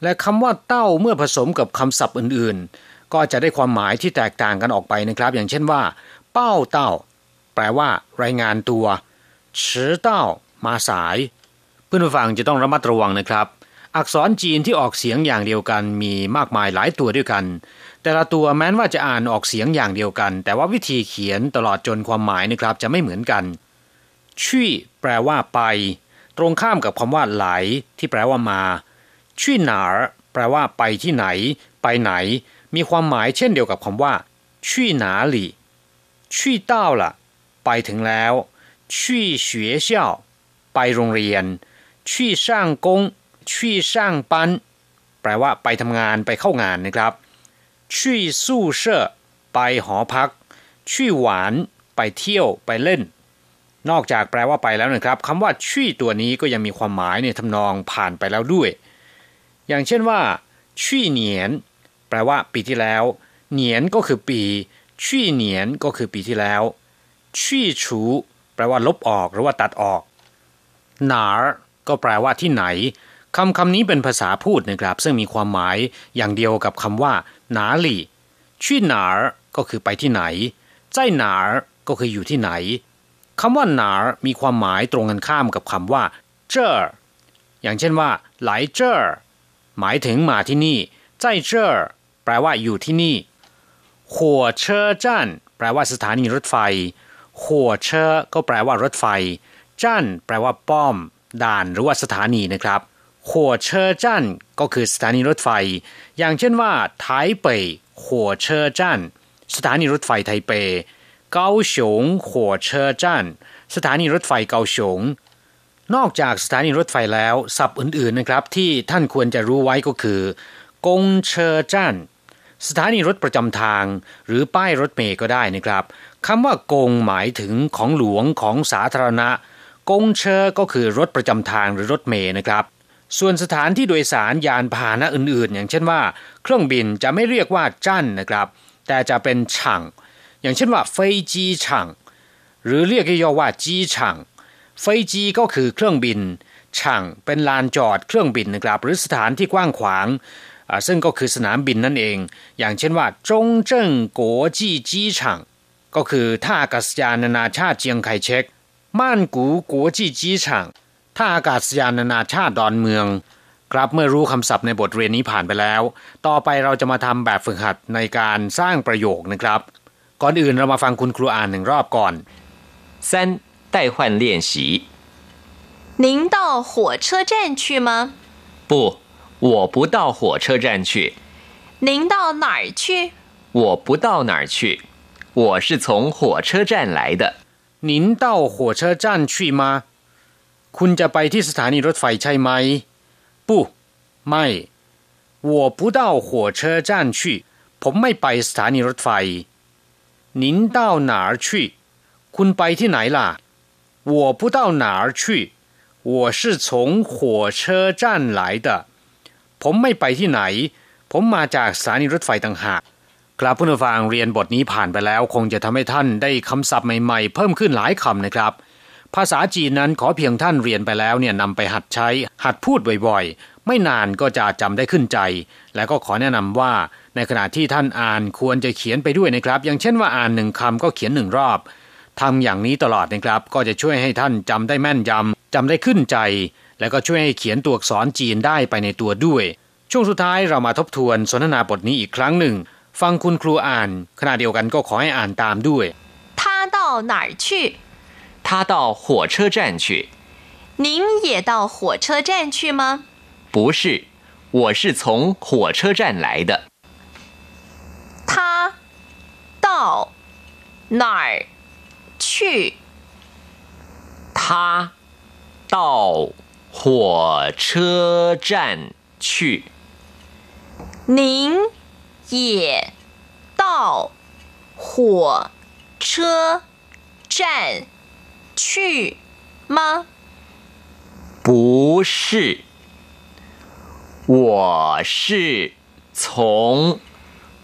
Speaker 1: และคำว่า เต้าเมื่อผสมกับคำศัพท์อื่นๆ ก็จะได้ความหมายที่แตกต่างกันออกไปนะครับ อย่างเช่นว่า เป้าเต้า แปลว่า รายงานตัว ชือเต้า มาสาย เพื่อนผู้ฟังจะต้องระมัดระวังนะครับ อักษรจีนที่ออกเสียงอย่างเดียวกันมีมากมายหลายตัวด้วยกัน แต่ละตัวแม้นว่าจะอ่านออกเสียงอย่างเดียวกัน แต่ว่าวิธีเขียนตลอดจนความหมายนะครับ จะไม่เหมือนกันชี่แปลว่าไป ตรงข้ามกับคำว่าไหล ที่แปลว่ามาชี่หนาแปลว่าไปที่ไหน ไปไหน มีความหมายเช่นเดียวกับคำว่าชี่หนาหลี่ชี่เต้าล่ะ ไปถึงแล้วชี่学校 ไปโรงเรียนชี่ช่างกงชี่ช่างปันแปลว่าไปทำงานไปเข้างานนะครับชี่สู้เช่อไปหอพักชี่หวาน ไปเที่ยวไปเล่น นอกจากแปลว่าไปแล้วนะครับคำว่าชี่ตัวนี้ก็ยังมีความหมายในทำนองผ่านไปแล้วด้วย อย่างเช่นว่าชี่เหนียน แปลว่าปีที่แล้ว เหนียนก็คือปีชี่เหนียนก็คือปีที่แล้วชี่ชูแปลว่าลบออกหรือว่าตัดออก หนาก็แปลว่าที่ไหนคำคำนี้เป็นภาษาพูดนะครับ ซึ่งมีความหมายอย่างเดียวกับคำว่าหนาหลี่ชี่หนาก็คือไปที่ไหนใจหนาก็คืออยู่ที่ไหนคำว่าหนามีความหมายตรงกันข้ามกับคำว่า เจออย่างเช่นว่าไหลเจอหมายถึงมาที่นี่ใจเจอแปลว่าอยู่ที่นี่หัวเชอจันแปลว่าสถานีรถไฟหัวเชอก็แปลว่ารถไฟ จั่นแปลว่าป้อม ด่านหรือว่าสถานีนะครับหัวเชอจั่นก็คือสถานีรถไฟ อย่างเช่นว่าไทเปหัวเชอจั่นสถานีรถไฟไทเปเกาสงหัวเชอจันสถานีรถไฟเกาสงนอกจากสถานีรถไฟแล้วศัพท์อื่นๆนะครับ ที่ท่านควรจะรู้ไว้ก็คือกงเชอจันสถานีรถประจำทาง หรือป้ายรถเมย์ก็ได้นะครับคำว่ากงหมายถึงของหลวงของสาธารณะ กงเชอก็คือรถประจำทางหรือรถเมย์นะครับ ส่วนสถานที่โดยสารยานพาหนะอื่นๆ อย่างเช่นว่า เครื่องบินจะไม่เรียกว่าจั่นนะครับ แต่จะเป็นช่างอย่างเช่นว่าเฟจีช่างหรือเรียกย่อว่าจีช่างเฟจีก็คือเครื่องบินช่างเป็นลานจอดเครื่องบินนะครับ หรือสถานที่กว้างขวางซึ่งก็คือสนามบินนั่นเอง อย่างเช่นว่าจงเจิ้งกัวจีจีช่างก็คือท่าอากาศยานนานาชาติเจียงไคเชก ม่านกูกัวจีจีช่างท่าอากาศยานนานาชาติดอนเมือง ครับเมื่อรู้คำศัพท์ในบทเรียนนี้ผ่านไปแล้ว ต่อไปเราจะมาทำแบบฝึกหัดในการสร้างประโยคนะครับ ก่อนอื่นเรามาฟังคุณครูอ่านหนึ่งรอบก่อน
Speaker 5: 三代换练习
Speaker 6: 您到火车站去吗？
Speaker 5: 不，我不到火车站去。
Speaker 6: 您到哪儿去？
Speaker 5: 我不到哪儿去。我是从火车站来的。
Speaker 1: 您到火车站去吗คุณจะไปที่สถานีรถไฟใช่ไหม不ไม่我不到火车站去ผมไม่ไปสถานีรถไฟ您到哪儿去คุณไปที่ไหนล่ะ我不到哪儿去我是从火车站来的ผมไม่ไปที่ไหน ผมมาจากสถานีรถไฟต่างหาก ครับผู้นฟังเรียนบทนี้ผ่านไปแล้ว คงจะทำให้ท่านได้คำศัพท์ใหม่ๆ เพิ่มขึ้นหลายคำนะครับ ภาษาจีนนั้นขอเพียงท่านเรียนไปแล้วเนี่ยนำไปหัดใช้ หัดพูดบ่อยๆ ไม่นานก็จะจำได้ขึ้นใจ และก็ขอแนะนำว่า ในขณะที่ท่านอ่านควรจะเขียนไปด้วยนะครับ อย่างเช่นว่าอ่านหนึ่งคำก็เขียนหนึ่งรอบทำอย่างนี้ตลอดนะครับ ก็จะช่วยให้ท่านจำได้แม่นยำจำได้ขึ้นใจ และก็ช่วยให้เขียนตัวอักษรจีนได้ไปในตัวด้วย ช่วงสุดท้ายเรามาทบทวนสนทนาบทนี้อีกครั้งหนึ่ง ฟังคุณครูอ่าน ขณะเดียวกันก็ขอให้อ่านตามด้วย
Speaker 6: 他到哪儿去？
Speaker 5: 他到火车站去。
Speaker 6: 您也到火车站去吗？
Speaker 5: 不是，我是从火车站来的。
Speaker 6: 他到哪儿去？
Speaker 5: 他到火车站去。
Speaker 6: 您 也到火车站去吗？
Speaker 5: 不是，我是从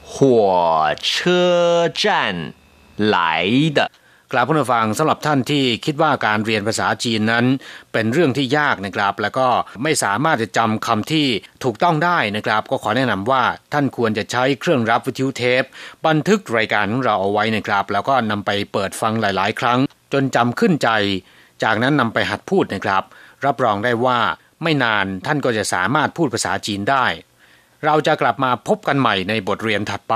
Speaker 5: 火车站来的。
Speaker 1: กราบผู้ฟังสำหรับท่านที่คิดว่าการเรียนภาษาจีนนั้น เป็นเรื่องที่ยากนะครับ แล้วก็ไม่สามารถจะจำคำที่ถูกต้องได้นะครับ ก็ขอแนะนำว่าท่านควรจะใช้เครื่องรับวิทยุเทป บันทึกรายการของเราเอาไว้นะครับ แล้วก็นำไปเปิดฟังหลาย ๆ ครั้ง จนจำขึ้นใจ จากนั้นนำไปหัดพูดนะครับ รับรองได้ว่าไม่นานท่านก็จะสามารถพูดภาษาจีนได้ เราจะกลับมาพบกันใหม่ในบทเรียนถัดไป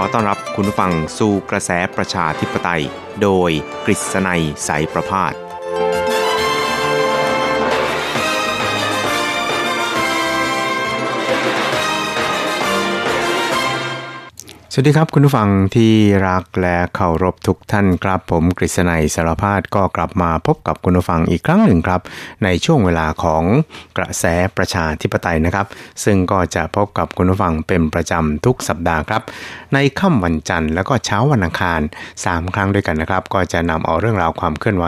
Speaker 7: อต้อนรับคุณผู้ฟังสู่กระแสประชาธิปไตย โดยกฤษณัยสายประพาส สวัสดีครับคุณผู้ฟังที่รักและเคารพทุกท่านครับผมกฤษณัยสารพาดก็กลับมาพบกับคุณผู้ฟังอีกครั้งหนึ่งครับ ในช่วงเวลาของกระแสประชาธิปไตยนะครับ ซึ่งก็จะพบกับคุณผู้ฟังเป็นประจำทุกสัปดาห์ครับ ในค่ำวันจันทร์แล้วก็เช้าวันอังคาร 3 ครั้งด้วยกันนะครับ ก็จะนำเอาเรื่องราวความเคลื่อนไหว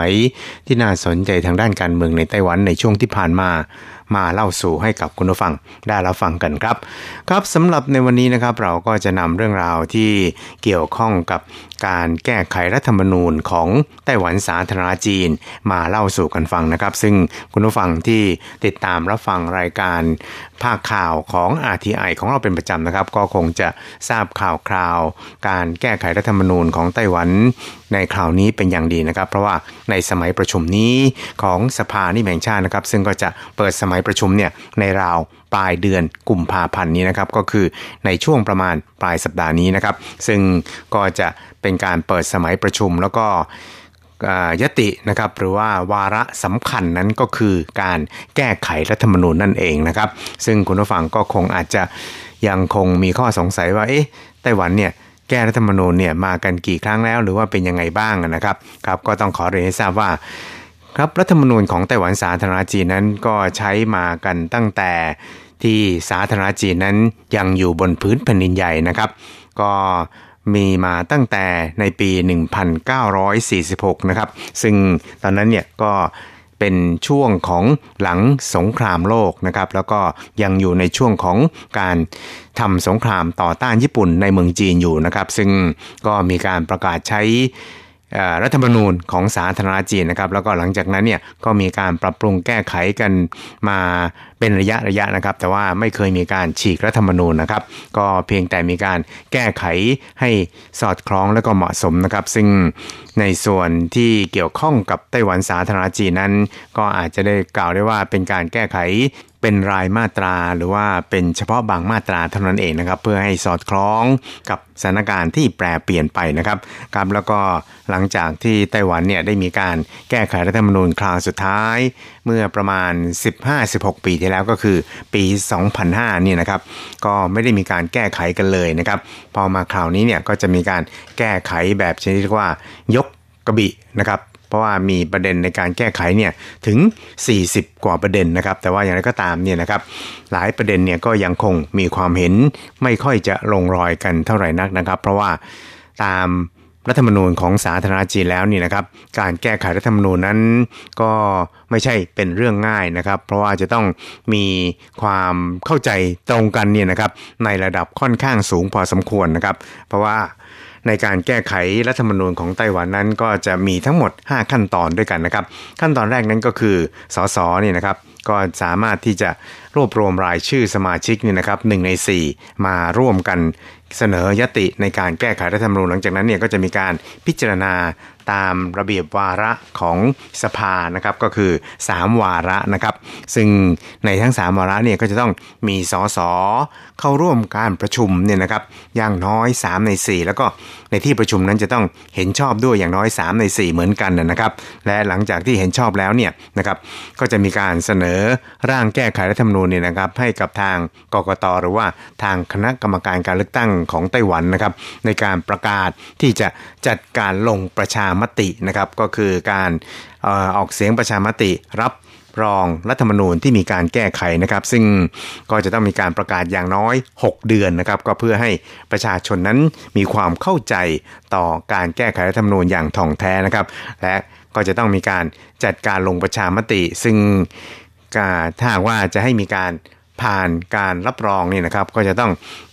Speaker 7: ที่น่าสนใจทางด้านการเมืองในไต้หวันในช่วงที่ผ่านมา มาเล่าสู่ให้กับคุณผู้ฟังได้รับฟังกันครับ ครับสำหรับในวันนี้นะครับเราก็จะนำเรื่องราวที่เกี่ยวข้องกับ การแก้ไขรัฐธรรมนูญของไต้หวันสาธารณจีนมาเล่าสู่กันฟังนะครับ ซึ่งคุณผู้ฟังที่ติดตามรับฟังรายการภาคข่าวของ RTI ของเราเป็นประจำนะครับ ก็คงจะทราบข่าวคราว การแก้ไขรัฐธรรมนูญของไต้หวันในคราวนี้เป็นอย่างดีนะครับ เพราะว่าในสมัยประชุมนี้ของสภานิแห่งชาตินะครับ ซึ่งก็จะเปิดสมัยประชุมเนี่ยในราว ปลายเดือนกุมภาพันธ์นี้นะครับก็คือในช่วงประมาณปลายสัปดาห์นี้นะครับ ซึ่งก็จะเป็นการเปิดสมัยประชุมแล้วก็ยตินะครับหรือว่าวาระสำคัญนั้นก็คือการแก้ไขรัฐธรรมนูญนั่นเองนะครับ ซึ่งคุณผู้ฟังก็คงอาจจะยังคงมีข้อสงสัยว่าเอ๊ะไต้หวันเนี่ยแก้รัฐธรรมนูญเนี่ยมากันกี่ครั้งแล้ว หรือว่าเป็นยังไงบ้างนะครับครับ ก็ต้องขอเรียนให้ทราบว่าครับรัฐธรรมนูญของไต้หวันสาธารณจีนนั้นก็ใช้มากันตั้งแต่ ที่สาธารณจีนนั้นยังอยู่บนพื้นแผ่นดินใหญ่นะครับ ก็มีมาตั้งแต่ในปี 1946 นะครับ ซึ่งตอนนั้นเนี่ยก็เป็นช่วงของหลังสงครามโลกนะครับ แล้วก็ยังอยู่ในช่วงของการทำสงครามต่อต้านญี่ปุ่นในเมืองจีนอยู่นะครับ ซึ่งก็มีการประกาศใช้ รัฐธรรมนูญของสาธารณจีนนะครับแล้วก็หลังจากนั้นเนี่ยก็มีการปรับปรุงแก้ไขกันมาเป็นระยะระยะนะครับ แต่ว่าไม่เคยมีการฉีกรัฐธรรมนูญนะครับ ก็เพียงแต่มีการแก้ไขให้สอดคล้องและก็เหมาะสมนะครับ ซึ่งในส่วนที่เกี่ยวข้องกับไต้หวันสาธารณจีนนั้น ก็อาจจะได้กล่าวได้ว่าเป็นการแก้ไข เป็นรายมาตราหรือว่าเป็นเฉพาะบางมาตราเท่านั้นเองนะครับ เพื่อให้สอดคล้องกับสถานการณ์ที่แปรเปลี่ยนไปนะครับครับแล้วก็หลังจากที่ไต้หวันเนี่ยได้มีการแก้ไขรัฐธรรมนูญคราวสุดท้าย เมื่อประมาณ 15-16 ปีที่แล้วก็คือปี 2005นี่นะครับ ก็ไม่ได้มีการแก้ไขกันเลยนะครับ พอมาคราวนี้เนี่ยก็จะมีการแก้ไขแบบชนิดว่ายกกระบี่นะครับ เพราะว่ามีประเด็นในการแก้ไขเนี่ยถึง 40 กว่าประเด็นนะครับ แต่ว่าอย่างไรก็ตามเนี่ยนะครับหลายประเด็นเนี่ยก็ยังคงมีความเห็นไม่ค่อยจะลงรอยกันเท่าไหร่นักนะครับ เพราะว่าตามรัฐธรรมนูญของสาธารณจีนแล้วนี่นะครับการแก้ไขรัฐธรรมนูญนั้นก็ไม่ใช่เป็นเรื่องง่ายนะครับ เพราะว่าจะต้องมีความเข้าใจตรงกันเนี่ยนะครับในระดับค่อนข้างสูงพอสมควรนะครับ เพราะว่า ในการแก้ไขรัฐธรรมนูญของไต้หวันนั้นก็จะมีทั้งหมด 5 ขั้นตอนด้วยกันนะครับ ขั้นตอนแรกนั้นก็คือสสนี่นะครับก็สามารถที่จะรวบรวมรายชื่อสมาชิกนี่นะครับหนึ่งใน 4 มาร่วมกันเสนอยติในการแก้ไขรัฐธรรมนูญหลังจากนั้นเนี่ยก็จะมีการพิจารณาตามระเบียบวาระของสภานะครับก็คือ 3 วาระนะครับ ซึ่งในทั้ง 3 วาระเนี่ยก็จะต้องมีสสเข้าร่วมการประชุมเนี่ยนะครับอย่างน้อย 3 ใน 4 แล้วก็ในที่ประชุมนั้นจะต้องเห็นชอบด้วยอย่างน้อย 3 ใน 4 เหมือนกันนะครับ และหลังจากที่เห็นชอบแล้วเนี่ยนะครับก็จะมีการเสนอร่างแก้ไขรัฐธรรมนูญเนี่ยนะครับให้กับทางกกตหรือว่าทางคณะกรรมการการเลือกตั้งของไต้หวันนะครับในการประกาศที่จะจัดการลงประชามตินะครับก็คือการออกเสียงประชามติรับ รองรัฐธรรมนูญที่มีการแก้ไขนะครับ ซึ่งก็จะต้องมีการประกาศอย่างน้อย 6 เดือนนะครับ ก็เพื่อให้ประชาชนนั้นมีความเข้าใจต่อการแก้ไขรัฐธรรมนูญอย่างถ่องแท้นะครับ และก็จะต้องมีการจัดการลงประชามติ ซึ่งถ้าว่าจะให้มีการผ่านการรับรองเนี่ยนะครับ ก็จะต้อง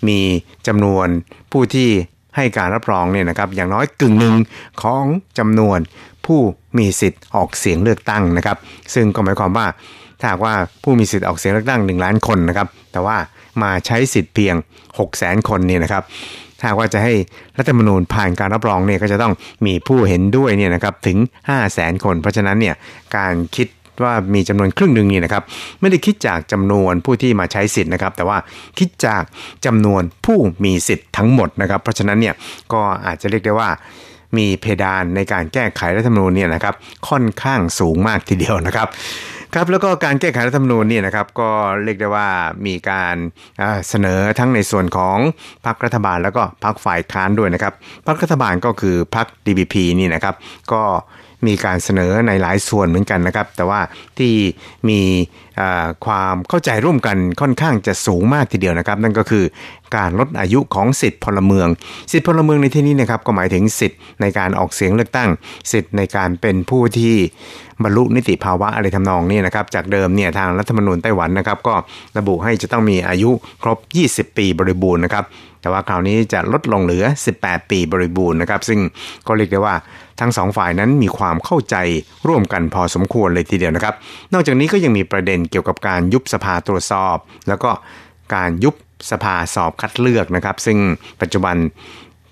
Speaker 7: มีจำนวนผู้ที่ให้การรับรองเนี่ยนะครับ อย่างน้อยกึ่งหนึ่งของจำนวนผู้ มีสิทธิ์ออกเสียงเลือกตั้งนะครับ ซึ่งก็หมายความว่าถ้าว่าผู้มีสิทธิ์ออกเสียงเลือกตั้ง 1 ล้านคนนะครับ แต่ว่ามาใช้สิทธิ์เพียง 6 0แสนคนเนี่ยนะครับ ถ้าว่าจะให้รัฐธรรมนูญผ่านการรับรองเนี่ยก็จะต้องมีผู้เห็นด้วยเนี่ยนะครับถึง 5 0 0แสนคน เพราะฉะนั้นเนี่ยการคิดว่ามีจำนวนครึ่งหนึ่งนี่นะครับ ไม่ได้คิดจากจำนวนผู้ที่มาใช้สิทธิ์นะครับ แต่ว่าคิดจากจำนวนผู้มีสิทธิ์ทั้งหมดนะครับ เพราะฉะนั้นเนี่ยก็อาจจะเรียกได้ว่า มีเพดานในการแก้ไขรัฐธรรมนูญเนี่ยนะครับค่อนข้างสูงมากทีเดียวนะครับครับแล้วก็การแก้ไขรัฐธรรมนูญเนี่ยนะครับก็เรียกได้ว่ามีการเสนอทั้งในส่วนของพรรครัฐบาลแล้วก็พรรคฝ่ายค้านด้วยนะครับพรรครัฐบาลก็คือพรรค DPP นี่นะครับก็ มีการเสนอในหลายส่วนเหมือนกันนะครับ แต่ว่าที่มีความเข้าใจร่วมกันค่อนข้างจะสูงมากทีเดียวนะครับ นั่นก็คือการลดอายุของสิทธิพลเมือง สิทธิพลเมืองในที่นี้นะครับก็หมายถึงสิทธิในการออกเสียงเลือกตั้ง สิทธิในการเป็นผู้ที่บรรลุนิติภาวะอะไรทำนองนี้นะครับ จากเดิมเนี่ยทางรัฐธรรมนูญไต้หวันนะครับ ก็ระบุให้จะต้องมีอายุครบ 20 ปีบริบูรณ์นะครับ แต่ว่าคราวนี้จะลดลงเหลือ 18 ปีบริบูรณ์นะครับ ซึ่งก็เรียกได้ว่า ทั้งสองฝ่ายนั้นมีความเข้าใจร่วมกันพอสมควรเลยทีเดียวนะครับ นอกจากนี้ก็ยังมีประเด็นเกี่ยวกับการยุบสภาตรวจสอบ แล้วก็การยุบสภาสอบคัดเลือกนะครับ ซึ่งปัจจุบัน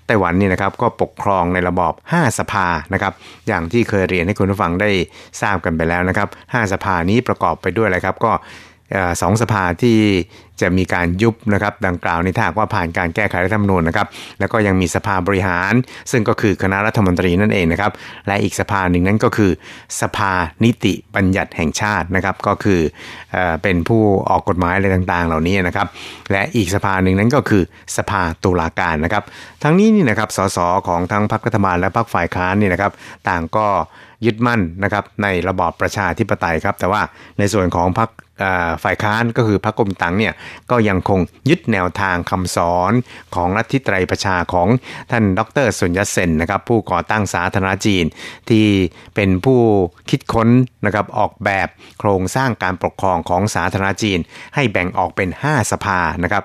Speaker 7: ไต้หวันนี่นะครับก็ปกครองในระบอบ 5 สภานะครับ อย่างที่เคยเรียนให้คุณผู้ฟังได้ทราบกันไปแล้วนะครับ 5 สภานี้ประกอบไปด้วยอะไรครับ ก็ สองสภาที่จะมีการยุบนะครับดังกล่าวในถ้าว่าผ่านการแก้ไขรัฐธรรมนูญนะครับแล้วก็ยังมีสภาบริหาร ซึ่งก็คือคณะรัฐมนตรีนั่นเองนะครับและอีกสภาหนึ่งนั้นก็คือ สภานิติบัญญัติแห่งชาตินะครับก็คือเอเป็นผู้ออกกฎหมายอะไรต่างๆ เหล่านี้นะครับ และอีกสภาหนึ่งนั้นก็คือสภาตุลาการนะครับ ทั้งนี้นี่นะครับสสของทั้งพรรครัฐบาลและพรรคฝ่ายค้านนี่นะครับ ต่างก็ ยึดมั่นนะครับในระบอบประชาธิปไตยครับ แต่ว่าในส่วนของพรรคฝ่ายค้านก็คือพรรคกรมตังเนี่ยก็ยังคงยึดแนวทางคำสอนของลัฐทธิไตรประชาของท่านดรสุญญเซนนะครับผู้ก่อตั้งสาธารณจีน ที่เป็นผู้คิดค้นนะครับออกแบบโครงสร้างการปกครองของสาธารณจีน ให้แบ่งออกเป็น 5 สภานะครับ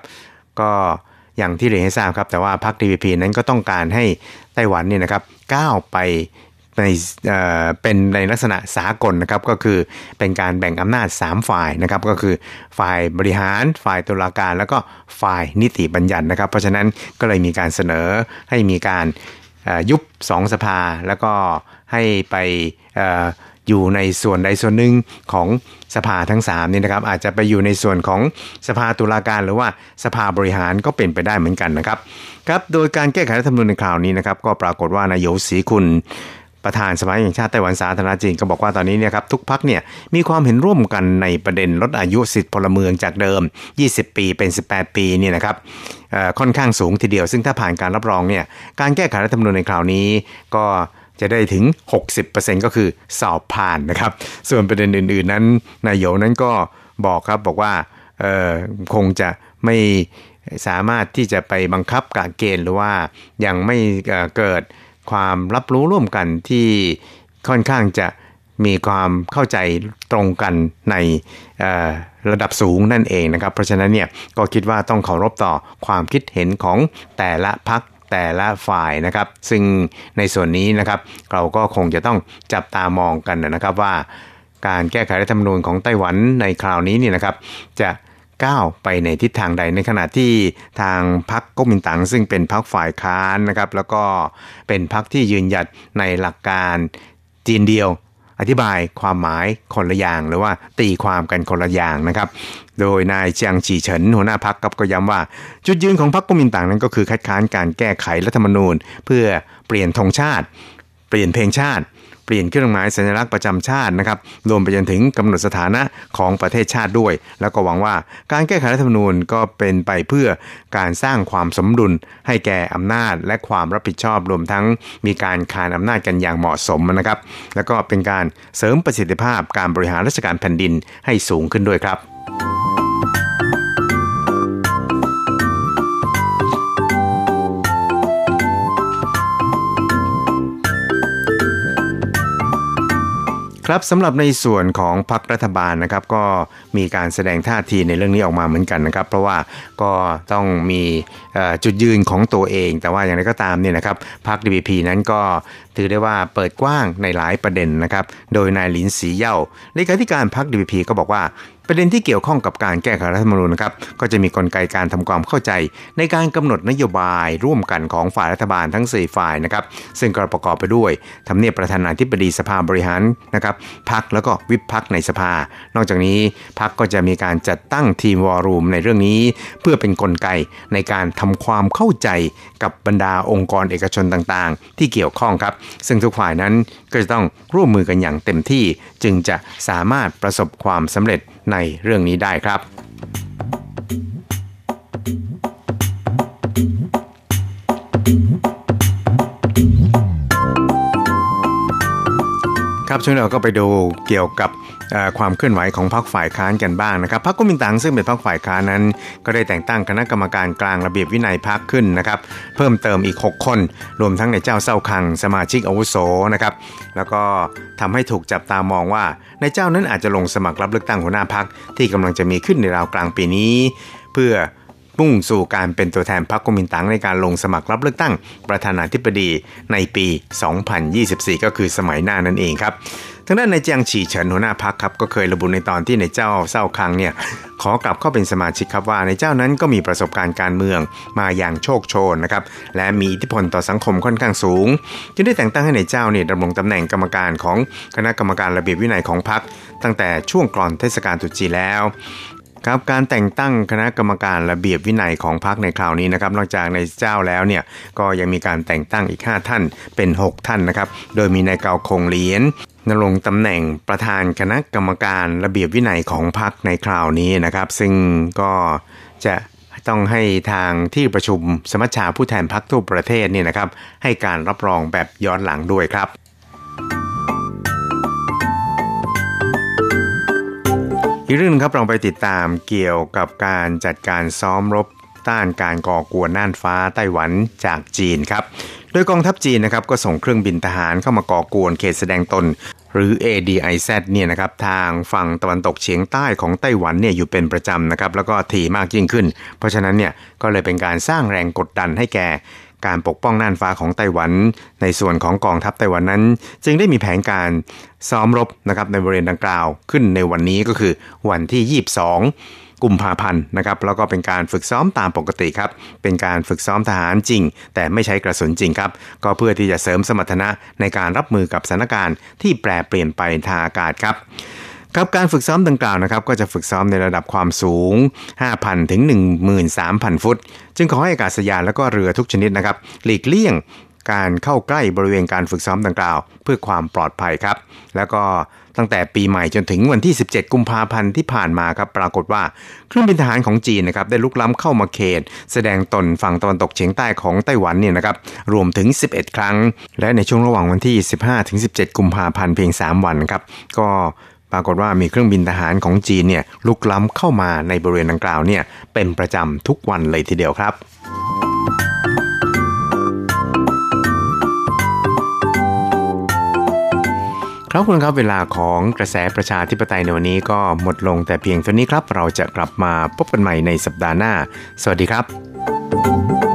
Speaker 7: ก็อย่างที่เรียนให้ทราบครับ แต่ว่าพรรค DPP นั้นก็ต้องการให้ไต้หวันเนี่ยนะครับก้าวไป ในเอ่อเป็นในลักษณะสากลนะครับก็คือเป็นการแบ่งอำนาจ 3 ฝ่ายนะครับก็คือฝ่ายบริหาร ฝ่ายตุลาการ แล้วก็ฝ่ายนิติบัญญัตินะครับ เพราะฉะนั้นก็เลยมีการเสนอให้มีการยุบ2สภา แล้วก็ให้ไปเอ่ออยู่ในส่วนใดส่วนหนึ่งของสภาทั้ง3นี่นะครับอาจจะไปอยู่ในส่วนของสภาตุลาการหรือว่าสภาบริหารก็เป็นไปได้เหมือนกันนะครับครับโดยการแก้ไขรัฐธรรมนูญในคราวนี้นะครับก็ปรากฏว่านายโยศรีคุณ ประธานสภาแห่งชาติไต้หวันสาธารณจีนก็บอกว่าตอนนี้เนี่ยครับทุกพักเนี่ยมีความเห็นร่วมกันในประเด็นลดอายุสิทธิพลเมืองจากเดิม 20 ปีเป็น 18 ปีเนี่ยนะครับค่อนข้างสูงทีเดียว ซึ่งถ้าผ่านการรับรองเนี่ยการแก้ไขรัฐธรรมนูญในคราวนี้ก็จะได้ถึง 60%ก็คือสอบผ่านนะครับ ส่วนประเด็นอื่น ๆ นั้นนายโยนั้นก็บอกครับบอกว่าคงจะไม่สามารถที่จะไปบังคับกะเกณฑ์หรือว่ายังไม่เกิด ความรับรู้ร่วมกันที่ค่อนข้างจะมีความเข้าใจตรงกันในระดับสูงนั่นเองนะครับ เพราะฉะนั้นเนี่ยก็คิดว่าต้องเคารพต่อความคิดเห็นของแต่ละพักแต่ละฝ่ายนะครับ ซึ่งในส่วนนี้นะครับ เราก็คงจะต้องจับตามองกันนะครับว่า การแก้ไขรัฐธรรมนูญของไต้หวันในคราวนี้เนี่ยนะครับ จะ ก้าวไปในทิศทางใดในขณะที่ทางพรรคก๊กมินตั๋งซึ่งเป็นพรรคฝ่ายค้านนะครับ แล้วก็เป็นพรรคที่ยืนหยัดในหลักการจีนเดียว อธิบายความหมายคนละอย่างหรือว่าตีความกันคนละอย่างนะครับ โดยนายเจียงจีเฉินหัวหน้าพักก็ย้ำว่า จุดยืนของพรรคก๊กมินตั๋งนั้นก็คือคัดค้านการแก้ไขรัฐธรรมนูญ เพื่อเปลี่ยนธงชาติ เปลี่ยนเพลงชาติ เปลี่ยนเครื่องหมายสัญลักษณ์ประจำชาตินะครับรวมไปจนถึงกำหนดสถานะของประเทศชาติด้วย แล้วก็หวังว่าการแก้ไขรัฐธรรมนูญก็เป็นไปเพื่อการสร้างความสมดุลให้แก่อำนาจและความรับผิดชอบรวมทั้งมีการคานอำนาจกันอย่างเหมาะสมนะครับ แล้วก็เป็นการเสริมประสิทธิภาพการบริหารราชการแผ่นดินให้สูงขึ้นด้วยครับ
Speaker 3: ค
Speaker 7: รับสำหรับในส่วนของพรรครัฐบาลนะครับ ก็มีการแสดงท่าทีในเรื่องนี้ออกมาเหมือนกันนะครับ เพราะว่าก็ต้องมีจุดยืนของตัวเอง แต่ว่าอย่างไรก็ตามเนี่ยนะครับพรรค DPP นั้นก็ถือได้ว่าเปิดกว้างในหลายประเด็นนะครับ โดยนายหลินสีเย่าเลขาธิการพรรค DPP ก็บอกว่า ประเด็นที่เกี่ยวข้องกับการแก้ไขรัฐธรรมนูญนะครับก็จะมีกลไกการทำความเข้าใจ ในการกำหนดนโยบายร่วมกันของฝ่ายรัฐบาลทั้ง 4 ฝ่ายนะครับซึ่งก็ประกอบไปด้วยทำเนียบประธานาธิบดีสภาบริหารนะครับพักแล้วก็วิปพักในสภา นอกจากนี้พักก็จะมีการจัดตั้งทีมวอรูมในเรื่องนี้ เพื่อเป็นนกลไกในการทำความเข้าใจกับบรรดาองค์กรเอกชนต่างๆ ที่เกี่ยวข้องครับ ซึ่งทุกฝ่ายนั้นก็จะต้องร่วมมือกันอย่างเต็มที่ จึงจะสามารถประสบความสำเร็จ ในเรื่องนี้ได้ครับ ครับช่วงนี้เราก็ไปดูเกี่ยวกับความเคลื่อนไหวของพรรคฝ่ายค้านกันบ้างนะครับพรรคกุมินตังซึ่งเป็นพรรคฝ่ายค้านนั้น ก็ได้แต่งตั้งคณะกรรมการกลางระเบียบวินัยพรรคขึ้นนะครับ เพิ่มเติมอีก 6 คน รวมทั้งในเจ้าเศร้าคังสมาชิกอาวุโสนะครับ แล้วก็ทำให้ถูกจับตามองว่าในเจ้านั้นอาจจะลงสมัครรับเลือกตั้งหัวหน้าพรรคที่กำลังจะมีขึ้นในราวกลางปีนี้ เพื่อ มุ่งสู่การเป็นตัวแทนพรรคกุมินตังในการลงสมัครรับเลือกตั้ง ประธานาธิบดีในปี 2024 ก็คือสมัยหน้านั่นเองครับทางด้านในายเจียงฉีเฉินหัวหน้าพักครับก็เคยระบุในตอนที่ในเจ้าเศร้าคังเนี่ยขอกลับเข้าเป็นสมาชิกครับว่าในเจ้านั้นก็มีประสบการณ์การเมืองมาอย่างโชคโชนนะครับและมีอิทธิพลต่อสังคมค่อนข้างสูงจึงได้แต่งตั้งให้ในายเจ้าเนี่ยดำรงตำแหน่งกรรมการของคณะกรรมการระเบียบวินัยของพรรคตั้งแต่ช่วงก่อนเทศกาลตรุษจีนแล้ว ครับการแต่งตั้งคณะกรรมการระเบียบวินัยของพรรคในคราวนี้นะครับนอกจากในเจ้าแล้วเนี่ยก็ยังมีการแต่งตั้งอีก 5 ท่านเป็น 6 ท่านนะครับโดยมีนายเกาคงเหรียญนรงตำแหน่งประธานคณะกรรมการระเบียบวินัยของพรรคในคราวนี้นะครับ ซึ่งก็จะต้องให้ทางที่ประชุมสมัชชาผู้แทนพรรคทั่วประเทศเนี่ยนะครับ ให้การรับรองแบบย้อนหลังด้วยครับ อีกเรื่องหนึงครับเราไปติดตามเกี่ยวกับการจัดการซ้อมรบต้านการก่อกวนน่านฟ้าไต้หวันจากจีนครับ โดยกองทัพจีนนะครับก็ส่งเครื่องบินทหารเข้ามาก่อกวนเขตแสดงตน หรือ ADIZ เนี่ยนะครับทางฝั่งตะวันตกเฉียงใต้ของไต้หวันเนี่ยอยู่เป็นประจำนะครับแล้วก็ถี่มากยิ่งขึ้น เพราะฉะนั้นเนี่ยก็เลยเป็นการสร้างแรงกดดันให้แก่ การปกป้องน่านฟ้าของไต้หวัน ในส่วนของกองทัพไต้หวันนั้น จึงได้มีแผนการซ้อมรบนะครับในบริเวณดังกล่าวขึ้นในวันนี้ก็คือวันที่ 22 กุมภาพันธ์นะครับแล้วก็เป็นการฝึกซ้อมตามปกติครับ เป็นการฝึกซ้อมทหารจริง แต่ไม่ใช้กระสุนจริงครับ ก็เพื่อที่จะเสริมสมรรถนะในการรับมือกับสถานการณ์ที่แปรเปลี่ยนไปทางอากาศครับ ครับการฝึกซ้อมดังกล่าวนะครับก็จะฝึกซ้อมในระดับความสูง 5,000 ถึง 13,000 ฟุต จึงขอให้อากาศยานและก็เรือทุกชนิดนะครับหลีกเลี่ยงการเข้าใกล้บริเวณการฝึกซ้อมดังกล่าว เพื่อความปลอดภัยครับ แล้วก็ตั้งแต่ปีใหม่จนถึงวันที่ 17 กุมภาพันธ์ที่ผ่านมาครับปรากฏว่าเครื่องบินทหารของจีนนะครับได้ลุกล้ำเข้ามาเขต แสดงตนฝั่งตะวันตกเฉียงใต้ของไต้หวันเนี่ยนะครับรวมถึง 11 ครั้ง และในช่วงระหว่างวันที่ 15 ถึง 17 กุมภาพันธ์เพียง 3 วันครับก็ ปรากฏว่ามีเครื่องบินทหารของจีนเนี่ยลุกล้ำเข้ามาในบริเวณดังกล่าวเนี่ยเป็นประจำทุกวันเลยทีเดียวครับครับคุณครับเวลาของกระแสประชาธิปไตยในวันนี้ก็หมดลงแต่เพียงเท่านี้ครับ เราจะกลับมาพบกันใหม่ในสัปดาห์หน้า สวัสดีครับ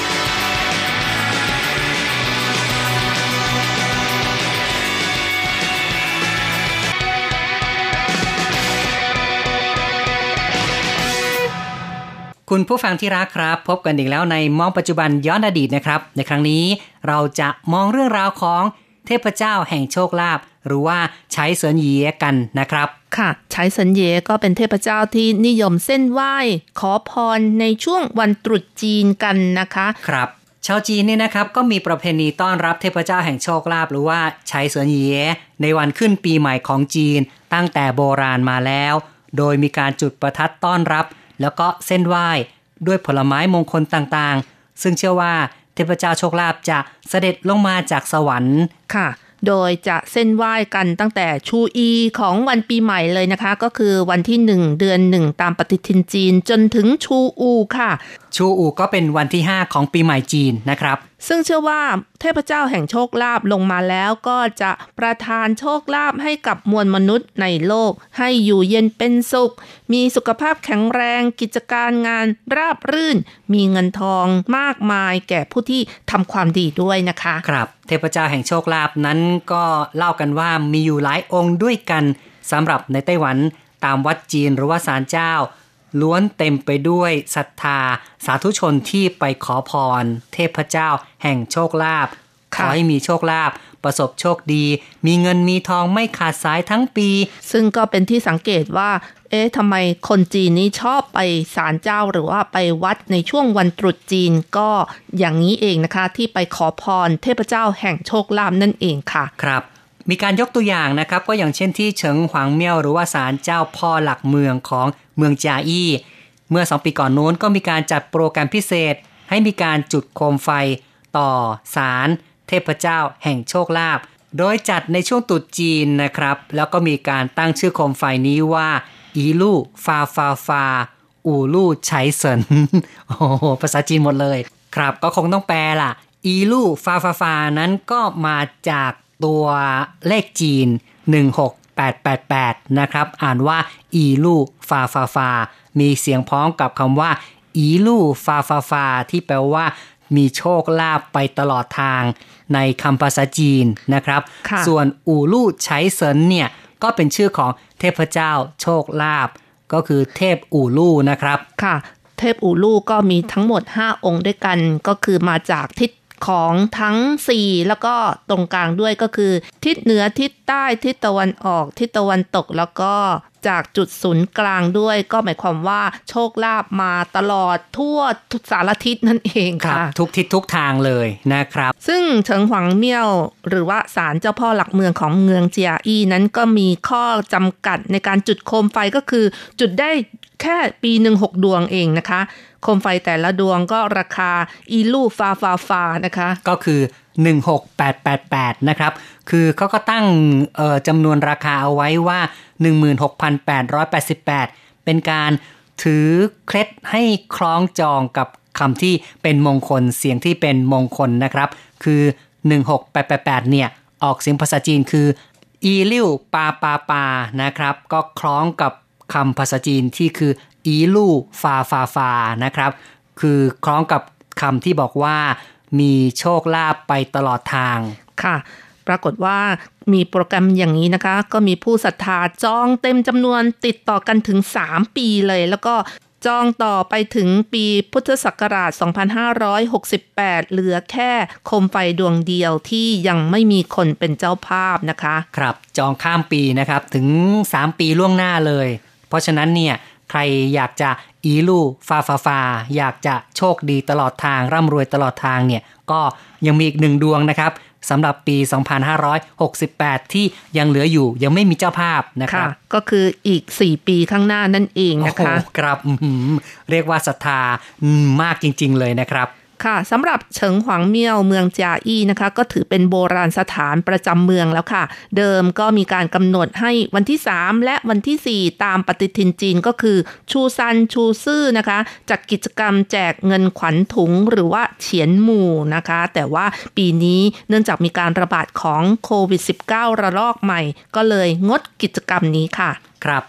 Speaker 3: คุณผู้ฟังที่รักครับ พบกันอีกแล้วในมองปัจจุบันย้อนอดีตนะครับ ในครั้งนี้เราจะมองเรื่องราวของเทพเจ้าแห่งโชคลาภหรือว่าใช้เสริญเหยียกันนะครับ
Speaker 8: ค่ะใช้สัญเยก็เป็นเทพเจ้าที่นิยมเส้นไหว้ ขอพรในช่วงวันตรุษจีนกันนะคะ
Speaker 3: ครับชาวจีนเนี่ยนะครับก็มีประเพณีต้อนรับเทพเจ้าแห่งโชคลาภหรือว่าใช้เสริญเหยียในวันขึ้นปีใหม่ของจีนตั้งแต่โบราณมาแล้ว โดยมีการจุดประทัดต้อนรับ แล้วก็เส้นไหว้ด้วยผลไม้มงคลต่างๆ ซึ่งเชื่อว่าเทพเจ้าโชคลาภจะเสด็จลงมาจากสวรรค์
Speaker 8: ค่ะ โดยจะเส้นไหว้กันตั้งแต่ชูอีของวันปีใหม่เลยนะคะ ก็คือวันที่ 1 เดือน 1 ตามปฏิทินจีนจนถึงชูอูค่ะ
Speaker 3: ชูอูก็เป็นวันที่ 5 ของปีใหม่จีนนะครับ
Speaker 8: ซึ่งเชื่อว่าเทพเจ้าแห่งโชคลาภลงมาแล้วก็จะประทานโชคลาภให้กับมวลมนุษย์ในโลก ให้อยู่เย็นเป็นสุข มีสุขภาพแข็งแรง กิจการงานราบรื่น มีเงินทองมากมายแก่ผู้ที่ทำความดีด้วยนะคะ
Speaker 3: ครับ เทพเจ้าแห่งโชคลาภนั้นก็เล่ากันว่ามีอยู่หลายองค์ด้วยกันสำหรับในไต้หวันตามวัดจีนหรือว่าศาลเจ้า ล้วนเต็มไปด้วยศรัทธา สาธุชนที่ไปขอพร เทพเจ้าแห่งโชคลาภข
Speaker 8: ค่ะ
Speaker 3: อให้มีโชคลาภประสบโชคดี มีเงินมีทองไม่ขาดสายทั้งปี
Speaker 8: ซึ่งก็เป็นที่สังเกตว่า เอ๊ะทำไมคนจีนนี้ชอบไปศาลเจ้าหรือว่าไปวัดในช่วงวันตรุษจีนก็อย่างนี้เองนะคะ ที่ไปขอพรเทพเจ้าแห่งโชคลาภนั่นเองค่ะ
Speaker 3: ครับ มีการยกตัวอย่างนะครับ ก็อย่างเช่นที่เฉิงหวางเมี่ยวหรือว่าศาลเจ้าพ่อหลักเมืองของ เมืองจาอี้เมื่อสองปีก่อนโน้นก็มีการจัดโปรแกรมพิเศษ ให้มีการจุดโคมไฟ ต่อศาลเทพเจ้าแห่งโชคลาภโดยจัดในช่วงตรุษจีนนะครับ แล้วก็มีการตั้งชื่อโคมไฟนี้ว่า 一路發發發 五路財神 โอ้โหภาษาจีนหมดเลย ครับก็คงต้องแปลล่ะ 一路發發發 นั้นก็มาจากตัวเลขจีน 16888 นะครับ อ่านว่า 一路發發發 มีเสียงพ้องกับคำว่า 一路發發發 ที่แปลว่า มีโชคลาภไปตลอดทาง ในคำภาษาจีนนะครับ
Speaker 8: ค่ะ
Speaker 3: ส่วนอูลู่ไฉเซินเนี่ย ก็เป็นชื่อของเทพเจ้าโชคลาภก็คือเทพอูลู่นะครับ
Speaker 8: ค่ะ เทพอูลู่ก็มีทั้งหมด 5 องค์ด้วยกัน ก็คือมาจากทิศ ของทั้ง 4 แล้วก็ตรงกลางด้วยก็คือ ทิศเหนือทิศใต้ทิศตะวันออกทิศตะวันตกแล้วก็จากจุดศูนย์กลางด้วยก็หมายความว่าโชคลาภมาตลอดทั่วทุกสารทิศนั่นเอง
Speaker 3: ครับ
Speaker 8: ค่ะ
Speaker 3: ทุกทิศทุกทางเลยนะครับ
Speaker 8: ซึ่งเฉิงหวังเมี่ยว หรือว่าศาลเจ้าพ่อหลักเมืองของเมืองเจียอี้นั้นก็มีข้อจำกัดในการจุดโคมไฟก็คือ จุดได้ แค่ปีหนึ่งหกดวงเองนะคะ โคมไฟแต่ละดวงก็ราคาอีลูฟาฟาฟานะคะ
Speaker 3: ก็คือ 16888 นะครับ คือเขาก็ตั้งจำนวนราคาเอาไว้ว่า 16,888 เป็นการถือเคล็ดให้คล้องจองกับคำที่เป็นมงคลเสียงที่เป็นมงคลนะครับ คือ 16888 เนี่ย ออกเสียงภาษาจีนคืออีลิ่วปาปาปานะครับ ก็คล้องกับ คำภาษาจีนที่คืออีลู่ฟาฟาฟานะครับ คือคล้องกับคำที่บอกว่า มีโชคลาภไปตลอดทาง
Speaker 8: ค่ะ ปรากฏว่ามีโปรแกรมอย่างนี้นะคะ ก็มีผู้ศรัทธาจองเต็มจำนวนติดต่อกันถึง 3 ปีเลย แล้วก็จองต่อไปถึงปีพุทธศักราช 2568 เหลือแค่โคมไฟดวงเดียวที่ยังไม่มีคนเป็นเจ้าภาพนะคะ
Speaker 3: ครับ จองข้ามปีนะครับ ถึง 3 ปีล่วงหน้าเลย เพราะฉะนั้นเนี่ยใครอยากจะอีลู่ฟาฟาฟา อยากจะโชคดีตลอดทาง ร่ำรวยตลอดทางเนี่ยก็ยังมีอีกหนึ่งดวงนะครับสำหรับปี 2568 ที่ยังเหลืออยู่ยังไม่มีเจ้าภาพนะค
Speaker 8: ค่ะ
Speaker 3: รับ
Speaker 8: ก็คืออีก 4 ปีข้างหน้านั่นเองนะคะ
Speaker 3: โอ้โหครับอื้อหือเรียกว่าศรัทธาอืมมากจริง ๆ เลยนะครับ
Speaker 8: ค่ะสำหรับเฉิงหวางเมี่ยวเมืองจาอี้นะคะ ก็ถือเป็นโบราณสถานประจำเมืองแล้วค่ะ เดิมก็มีการกำหนดให้วันที่ 3 และวันที่ 4 ตามปฏิทินจีนก็คือ ชูซันชูซื่อนะคะจัดกิจกรรมแจกเงินขวัญถุงหรือว่าเฉียนหมู่นะคะ แต่ว่าปีนี้เนื่องจากมีการระบาดของโควิด -19 ระลอกใหม่ ก็เลยงดกิจกรรมนี้ค่ะ
Speaker 3: ครับ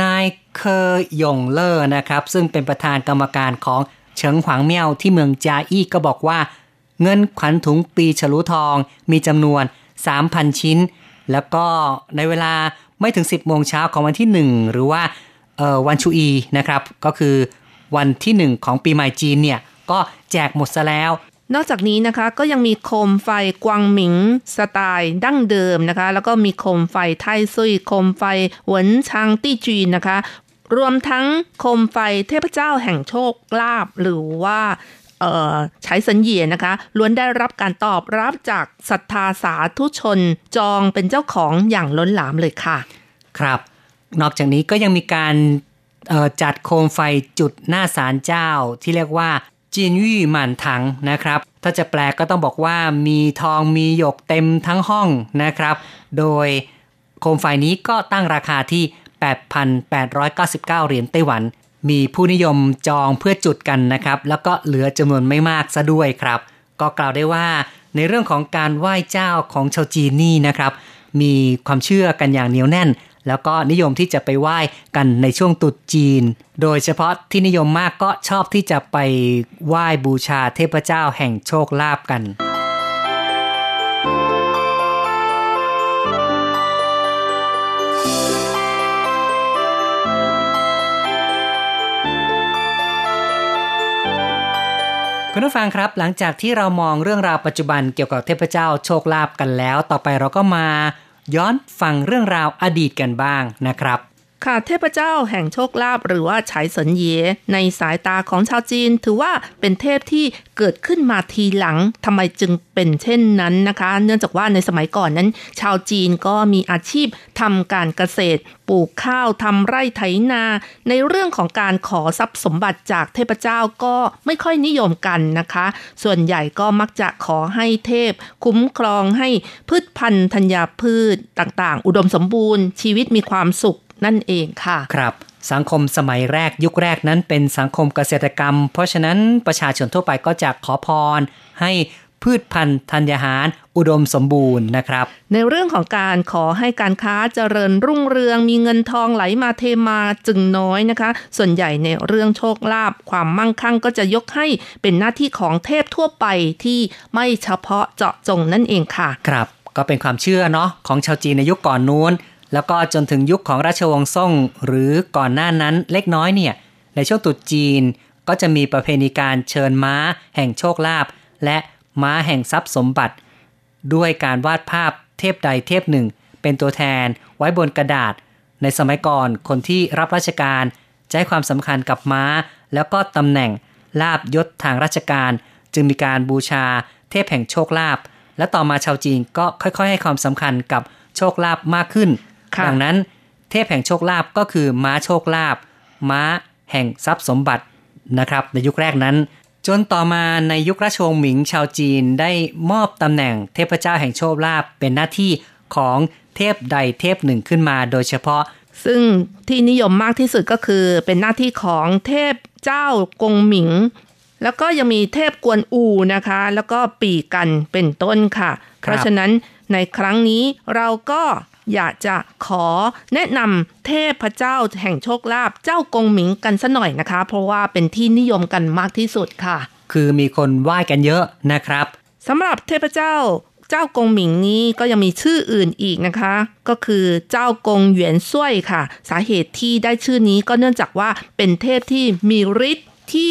Speaker 3: นายเคอหยงเลอร์นะครับ ซึ่งเป็นประธานกรรมการของ เฉิงขวางเมี่ยวที่เมืองจาอี้ก็บอกว่า เงินขวัญถุงปีฉลูทองมีจำนวน 3,000 ชิ้น แล้วก็ในเวลาไม่ถึง 10 โมงเช้าของวันที่ 1 หรือว่าวันชูอีนะครับ ก็คือวันที่ 1 ของปีใหม่จีนเนี่ย ก็แจกหมดซะแล้ว
Speaker 8: นอกจากนี้นะคะก็ยังมีโคมไฟกวางหมิงสไตล์ดั้งเดิมนะคะ แล้วก็มีโคมไฟไทซุยโคมไฟหวนชางตี้จีนนะคะ รวมทั้งโคมไฟเทพเจ้าแห่งโชคลาภหรือว่าใช้สัญญานะคะล้วนได้รับการตอบรับจากศรัทธาสาธุชนจองเป็นเจ้าของอย่างล้นหลามเลยค่ะ
Speaker 3: ครับ นอกจากนี้ก็ยังมีการจัดโคมไฟจุดหน้าศาลเจ้าที่เรียกว่าจีนยี่หมันถังนะครับ ถ้าจะแปลก็ต้องบอกว่ามีทองมีหยกเต็มทั้งห้องนะครับ โดยโคมไฟนี้ก็ตั้งราคาที่ 8,899 เหรียญไต้หวัน มีผู้นิยมจองเพื่อจุดกันนะครับ แล้วก็เหลือจำนวนไม่มากซะด้วยครับ ก็กล่าวได้ว่าในเรื่องของการไหว้เจ้าของชาวจีนนี่นะครับ มีความเชื่อกันอย่างเหนียวแน่น แล้วก็นิยมที่จะไปไหว้กันในช่วงตรุษจีน โดยเฉพาะที่นิยมมากก็ชอบที่จะไปไหว้บูชาเทพเจ้าแห่งโชคลาภกัน คุณผู้ฟังครับ หลังจากที่เรามองเรื่องราวปัจจุบันเกี่ยวกับเทพเจ้าโชคลาภกันแล้ว ต่อไปเราก็มาย้อนฟังเรื่องราวอดีตกันบ้างนะครับ
Speaker 8: ค่ะเทพเจ้าแห่งโชคลาภหรือว่าฉายสินเย ในสายตาของชาวจีน ถือว่าเป็นเทพที่เกิดขึ้นมาทีหลังทำไมจึงเป็นเช่นนั้นนะคะ เนื่องจากว่าในสมัยก่อนนั้น ชาวจีนก็มีอาชีพทำการเกษตร ปลูกข้าวทำไร่ไถนา ในเรื่องของการขอทรัพย์สมบัติจากเทพเจ้าก็ไม่ค่อยนิยมกันนะคะ ส่วนใหญ่ก็มักจะขอให้เทพ คุ้มครองให้พืชพันธุ์ธัญญาพืชต่างๆ อุดมสมบูรณ์ ชีวิตมีความสุข นั่นเองค่ะ
Speaker 3: ครับสังคมสมัยแรกยุคแรกนั้นเป็นสังคมเกษตรกรรม เพราะฉะนั้นประชาชนทั่วไปก็จะขอพร ให้พืชพันธุ์ธัญญาหาร อุดมสมบูรณ์นะครับ
Speaker 8: ในเรื่องของการขอให้การค้าเจริญรุ่งเรือง มีเงินทองไหลมาเทมาจึงน้อยนะคะ ส่วนใหญ่ในเรื่องโชคลาภความมั่งคั่งก็จะยกให้เป็นหน้าที่ของเทพทั่วไปที่ไม่เฉพาะเจาะจงนั่นเองค่ะ
Speaker 3: ครับ ก็เป็นความเชื่อเนาะของชาวจีนในยุคก่อนนู้น แล้วก็จนถึงยุคของราชวงศ์ซ่ง หรือก่อนหน้านั้นเล็กน้อยเนี่ย ในช่วงตรุษจีนก็จะมีประเพณีการเชิญม้า แห่งโชคลาภและม้าแห่งทรัพย์สมบัติ ด้วยการวาดภาพเทพใดเทพหนึ่ง เป็นตัวแทนไว้บนกระดาษ ในสมัยก่อนคนที่รับราชการจะให้ความสำคัญกับม้า แล้วก็ตำแหน่งลาบยศทางราชการ จึงมีการบูชาเทพแห่งโชคลาภและต่อมาชาวจีนก็ค่อยๆ ให้ความสำคัญกับโชคลาภมากขึ้น ดังนั้นเทพแห่งโชคลาภก็คือม้าโชคลาภม้าแห่งทรัพย์สมบัตินะครับ ในยุคแรกนั้น จนต่อมาในยุคราชวงศ์หมิงชาวจีนได้มอบตำแหน่งเทพเจ้าแห่งโชคลาภเป็นหน้าที่ของเทพใดเทพหนึ่งขึ้นมาโดยเฉพาะ
Speaker 8: ซึ่งที่นิยมมากที่สุดก็คือเป็นหน้าที่ของเทพเจ้ากงหมิง แล้วก็ยังมีเทพกวนอูนะคะ แล้วก็ปีกันเป็นต้นค่ะ เพราะฉะนั้นในครั้งนี้เราก็ อยากจะขอแนะนำเทพเจ้าแห่งโชคลาภเจ้ากงหมิงกันสัหน่อยนะคะ เพราะว่าเป็นที่นิยมกันมากที่สุดค่ะ
Speaker 3: คือมีคนไหว้กันเยอะนะครับ
Speaker 8: สำหรับเทพเจ้าเจ้ากงหมิงนี้ก็ยังมีชื่ออื่นอีกนะคะ ก็คือเจ้ากงหยวนซุยค่ะ สาเหตุที่ได้ชื่อนี้ก็เนื่องจากว่าเป็นเทพที่มีฤทธิ์ที่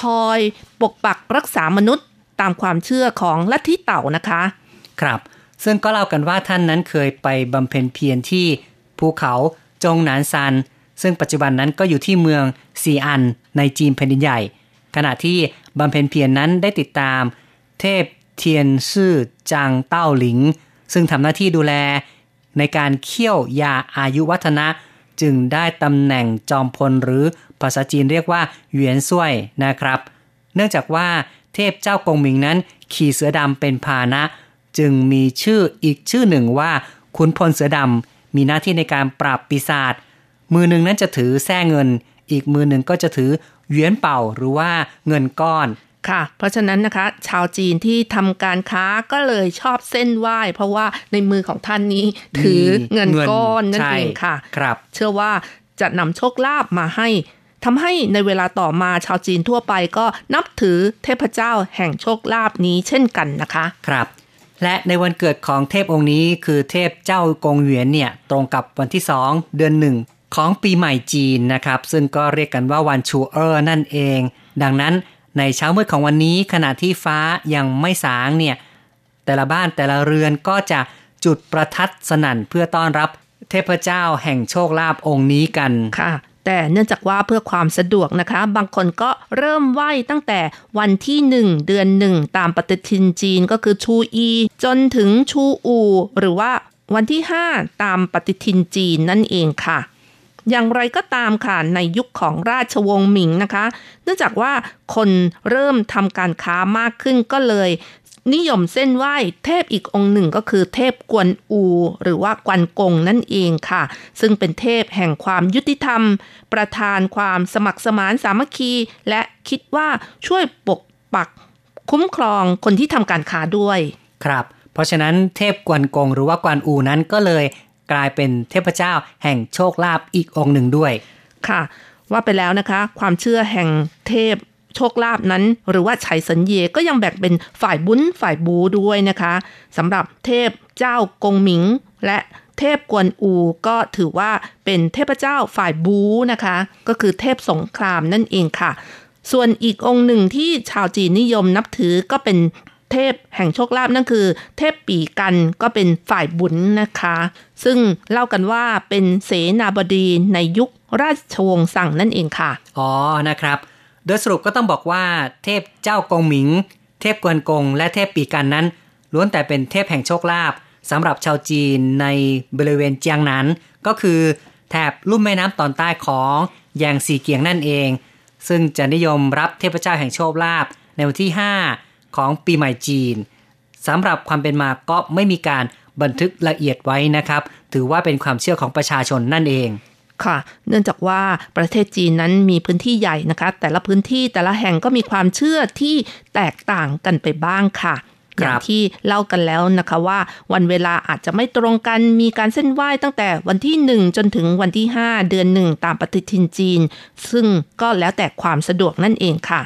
Speaker 8: คอยปกปักรักษามนุษย์ตามความเชื่อของลัทธิเต่านะคะ
Speaker 3: ครับ ซึ่งก็เล่ากันว่าท่านนั้นเคยไปบำเพ็ญเพียรที่ภูเขาจงหนานซัน ซึ่งปัจจุบันนั้นก็อยู่ที่เมืองซีอันในจีนแผ่นดินใหญ่ ขณะที่บำเพ็ญเพียรนั้นได้ติดตาม เทพเทียนซื่อจางเต้าหลิง ซึ่งทำหน้าที่ดูแล ในการเคี่ยวยาอายุวัฒนะ จึงได้ตำแหน่งจอมพลหรือภาษาจีนเรียกว่าเหวียนซุยนะครับ เนื่องจากว่าเทพเจ้ากงหมิงนั้น ขี่เสือดำเป็นพาหนะ จึงมีชื่ออีกชื่อหนึ่งว่าขุนพลเสือดำมีหน้าที่ในการปราบปีศาจมือหนึ่งนั้นจะถือแส้เงิน อีกมือหนึ่งก็จะถือเหวียนเป่าหรือว่าเงินก้อน
Speaker 8: ค่ะ เพราะฉะนั้นนะคะ ชาวจีนที่ทำการค้าก็เลยชอบเส้นไหว้ เพราะว่าในมือของท่านนี้ถือเงินก้อนนั่น
Speaker 3: ใช่
Speaker 8: เองค่ะ
Speaker 3: ครับ
Speaker 8: เชื่อว่าจะนำโชคลาภมาให้ทำให้ในเวลาต่อมาชาวจีนทั่วไปก็นับถือเทพเจ้าแห่งโชคลาภนี้เช่นกันนะคะ
Speaker 3: ครับ และในวันเกิดของเทพองค์นี้คือเทพเจ้ากงเหวียนเนี่ยตรงกับวันที่ 2 เดือนหนึ่งของปีใหม่จีนนะครับ ซึ่งก็เรียกกันว่าวันชูเออร์นั่นเอง ดังนั้นในเช้ามืดของวันนี้ขณะที่ฟ้ายังไม่สางเนี่ยแต่ละบ้านแต่ละเรือนก็จะจุดประทัดสนั่นเพื่อต้อนรับเทพเจ้าแห่งโชคลาภองค์นี้กัน
Speaker 8: ค่ะ แต่เนื่องจากว่าเพื่อความสะดวกนะคะ บางคนก็เริ่มไหว้ตั้งแต่วันที่หนึ่งเดือนหนึ่งตามปฏิทินจีนก็คือชูอี จนถึงชูอู หรือว่าวันที่ 5 ตามปฏิทินจีนนั่นเองค่ะ อย่างไรก็ตามค่ะในยุคของราชวงศ์หมิงนะคะ เนื่องจากว่าคนเริ่มทำการค้ามากขึ้นก็เลย นิยมเส้นไหว้เทพอีกองค์หนึ่งก็คือเทพกวนอู หรือว่ากวนกงนั่นเองค่ะ ซึ่งเป็นเทพแห่งความยุติธรรม ประทานความสมัครสมานสามัคคี และคิดว่าช่วยปกปักคุ้มครองคนที่ทำการค้าด้วย
Speaker 3: ครับ เพราะฉะนั้นเทพกวนกงหรือว่ากวนอูนั้นก็เลยกลายเป็นเทพเจ้าแห่งโชคลาภอีกองค์หนึ่งด้วย
Speaker 8: ค่ะ ว่าไปแล้วนะคะ ความเชื่อแห่งเทพ โชคลาภนั้น หรือว่าไฉสันเยก็ยังแบ่งเป็นฝ่ายบุญฝ่ายบูด้วยนะคะสำหรับเทพเจ้ากงหมิง และเทพกวนอูก็ถือว่าเป็นเทพเจ้าฝ่ายบูนะคะ ก็คือเทพสงครามนั่นเองค่ะ ส่วนอีกองค์หนึ่งที่ชาวจีนนิยมนับถือก็เป็นเทพแห่งโชคลาภนั่นคือ เทพปีกันก็เป็นฝ่ายบุญนะคะ ซึ่งเล่ากันว่าเป็นเสนาบดีในยุคราชวงศ์สั่งนั่นเองค่ะ
Speaker 3: อ๋อนะครับ โดยสรุปก็ต้องบอกว่าเทพเจ้ากงหมิง เทพกวนกง และเทพปีกันนั้น ล้วนแต่เป็นเทพแห่งโชคลาภสำหรับชาวจีนในบริเวณเจียงนั้นก็คือแถบลุ่มแม่น้ำตอนใต้ของแยงซีเกียงนั่นเอง ซึ่งจะนิยมรับเทพเจ้าแห่งโชคลาภในวันที่ 5 ของปีใหม่จีนสำหรับความเป็นมาก็ไม่มีการบันทึกละเอียดไว้นะครับ ถือว่าเป็นความเชื่อของประชาชนนั่นเอง
Speaker 8: ค่ะ เนื่องจากว่าประเทศจีนนั้นมีพื้นที่ใหญ่นะคะ แต่ละพื้นที่แต่ละแห่งก็มีความเชื่อที่แตกต่างกันไปบ้างค่ะ
Speaker 3: ครับ
Speaker 8: อย่างที่เล่ากันแล้วนะคะว่าวันเวลาอาจจะไม่ตรงกันมีการเส้นไหว้ตั้งแต่วันที่ 1 จนถึงวันที่ 5 เดือนหนึ่งตามปฏิทินจีน ซึ่งก็แล้วแต่ความสะดวกนั่นเองค่ะ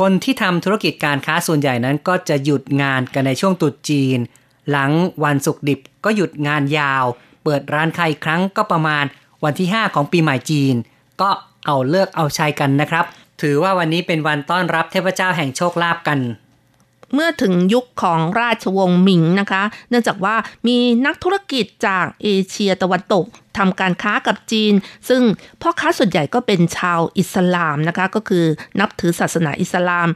Speaker 3: คนที่ทำธุรกิจการค้าส่วนใหญ่นั้นก็จะหยุดงานกันในช่วงตรุษจีน หลังวันศุกร์ดิบก็หยุดงานยาว เปิดร้านค้าอีกครั้งก็ประมาณ วันที่ 5 ของปีใหม่จีน ก็เอาเลิกเอาชัยกันนะครับ ถือว่าวันนี้เป็นวันต้อนรับเทพเจ้าแห่งโชคลาภกัน
Speaker 8: เมื่อถึงยุคของราชวงศ์หมิงนะคะ เนื่องจากว่ามีนักธุรกิจจากเอเชียตะวันตกทำการค้ากับจีน ซึ่งพ่อค้าส่วนใหญ่ก็เป็นชาวอิสลามนะคะ ก็คือนับถือศาสนาอิสลาม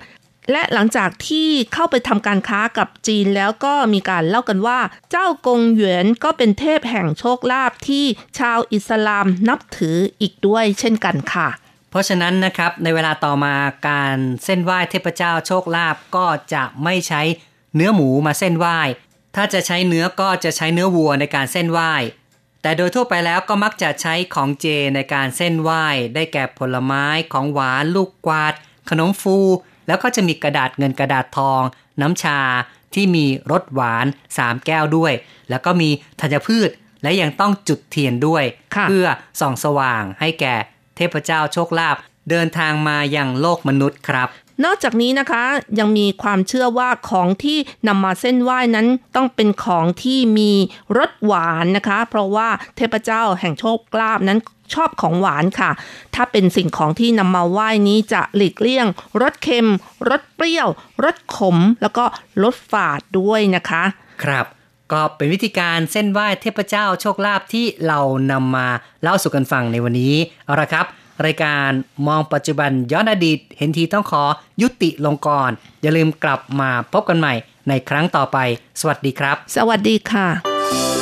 Speaker 8: และหลังจากที่เข้าไปทำการค้ากับจีนแล้วก็มีการเล่ากันว่า เจ้ากงเหยนก็เป็นเทพแห่งโชคลาภที่ชาวอิสลามนับถืออีกด้วยเช่นกันค่ะ
Speaker 3: เพราะฉะนั้นนะครับในเวลาต่อมาการเส้นไหว้เทพเจ้าโชคลาภก็จะไม่ใช้เนื้อหมูมาเส้นไหว้ ถ้าจะใช้เนื้อก็จะใช้เนื้อวัวในการเส้นไหว้ แต่โดยทั่วไปแล้วก็มักจะใช้ของเจในการเส้นไหว้ ได้แก่ผลไม้ของหวานลูกกวาด ขนมฟู แล้วก็จะมีกระดาษเงินกระดาษทอง น้ำชาที่มีรสหวาน 3 แก้วด้วย แล้วก็มีธัญพืชและยังต้องจุดเทียนด้วย
Speaker 8: ค่ะ
Speaker 3: เพื่อส่องสว่างให้แก่เทพเจ้าโชคลาภเดินทางมายังโลกมนุษย์ครับ
Speaker 8: นอกจากนี้นะคะยังมีความเชื่อว่าของที่นำมาเส้นไหว้นั้นต้องเป็นของที่มีรสหวานนะคะ เพราะว่าเทพเจ้าแห่งโชคลาภนั้นชอบของหวานค่ะ ถ้าเป็นสิ่งของที่นำมาไหว้นี้จะหลีกเลี่ยงรสเค็มรสเปรี้ยวรสขม แล้วก็รสฝาดด้วยนะคะ
Speaker 3: ครับก็เป็นวิธีการเส้นไหว้เทพเจ้าโชคลาภที่เรานำมาเล่าสู่กันฟังในวันนี้เอาละครับ รายการมองปัจจุบันย้อนอดีต เห็นทีต้องขอยุติลงก่อน อย่าลืมกลับมาพบกันใหม่ในครั้งต่อไป สวัสดีครับ
Speaker 8: สวัสดีค่ะ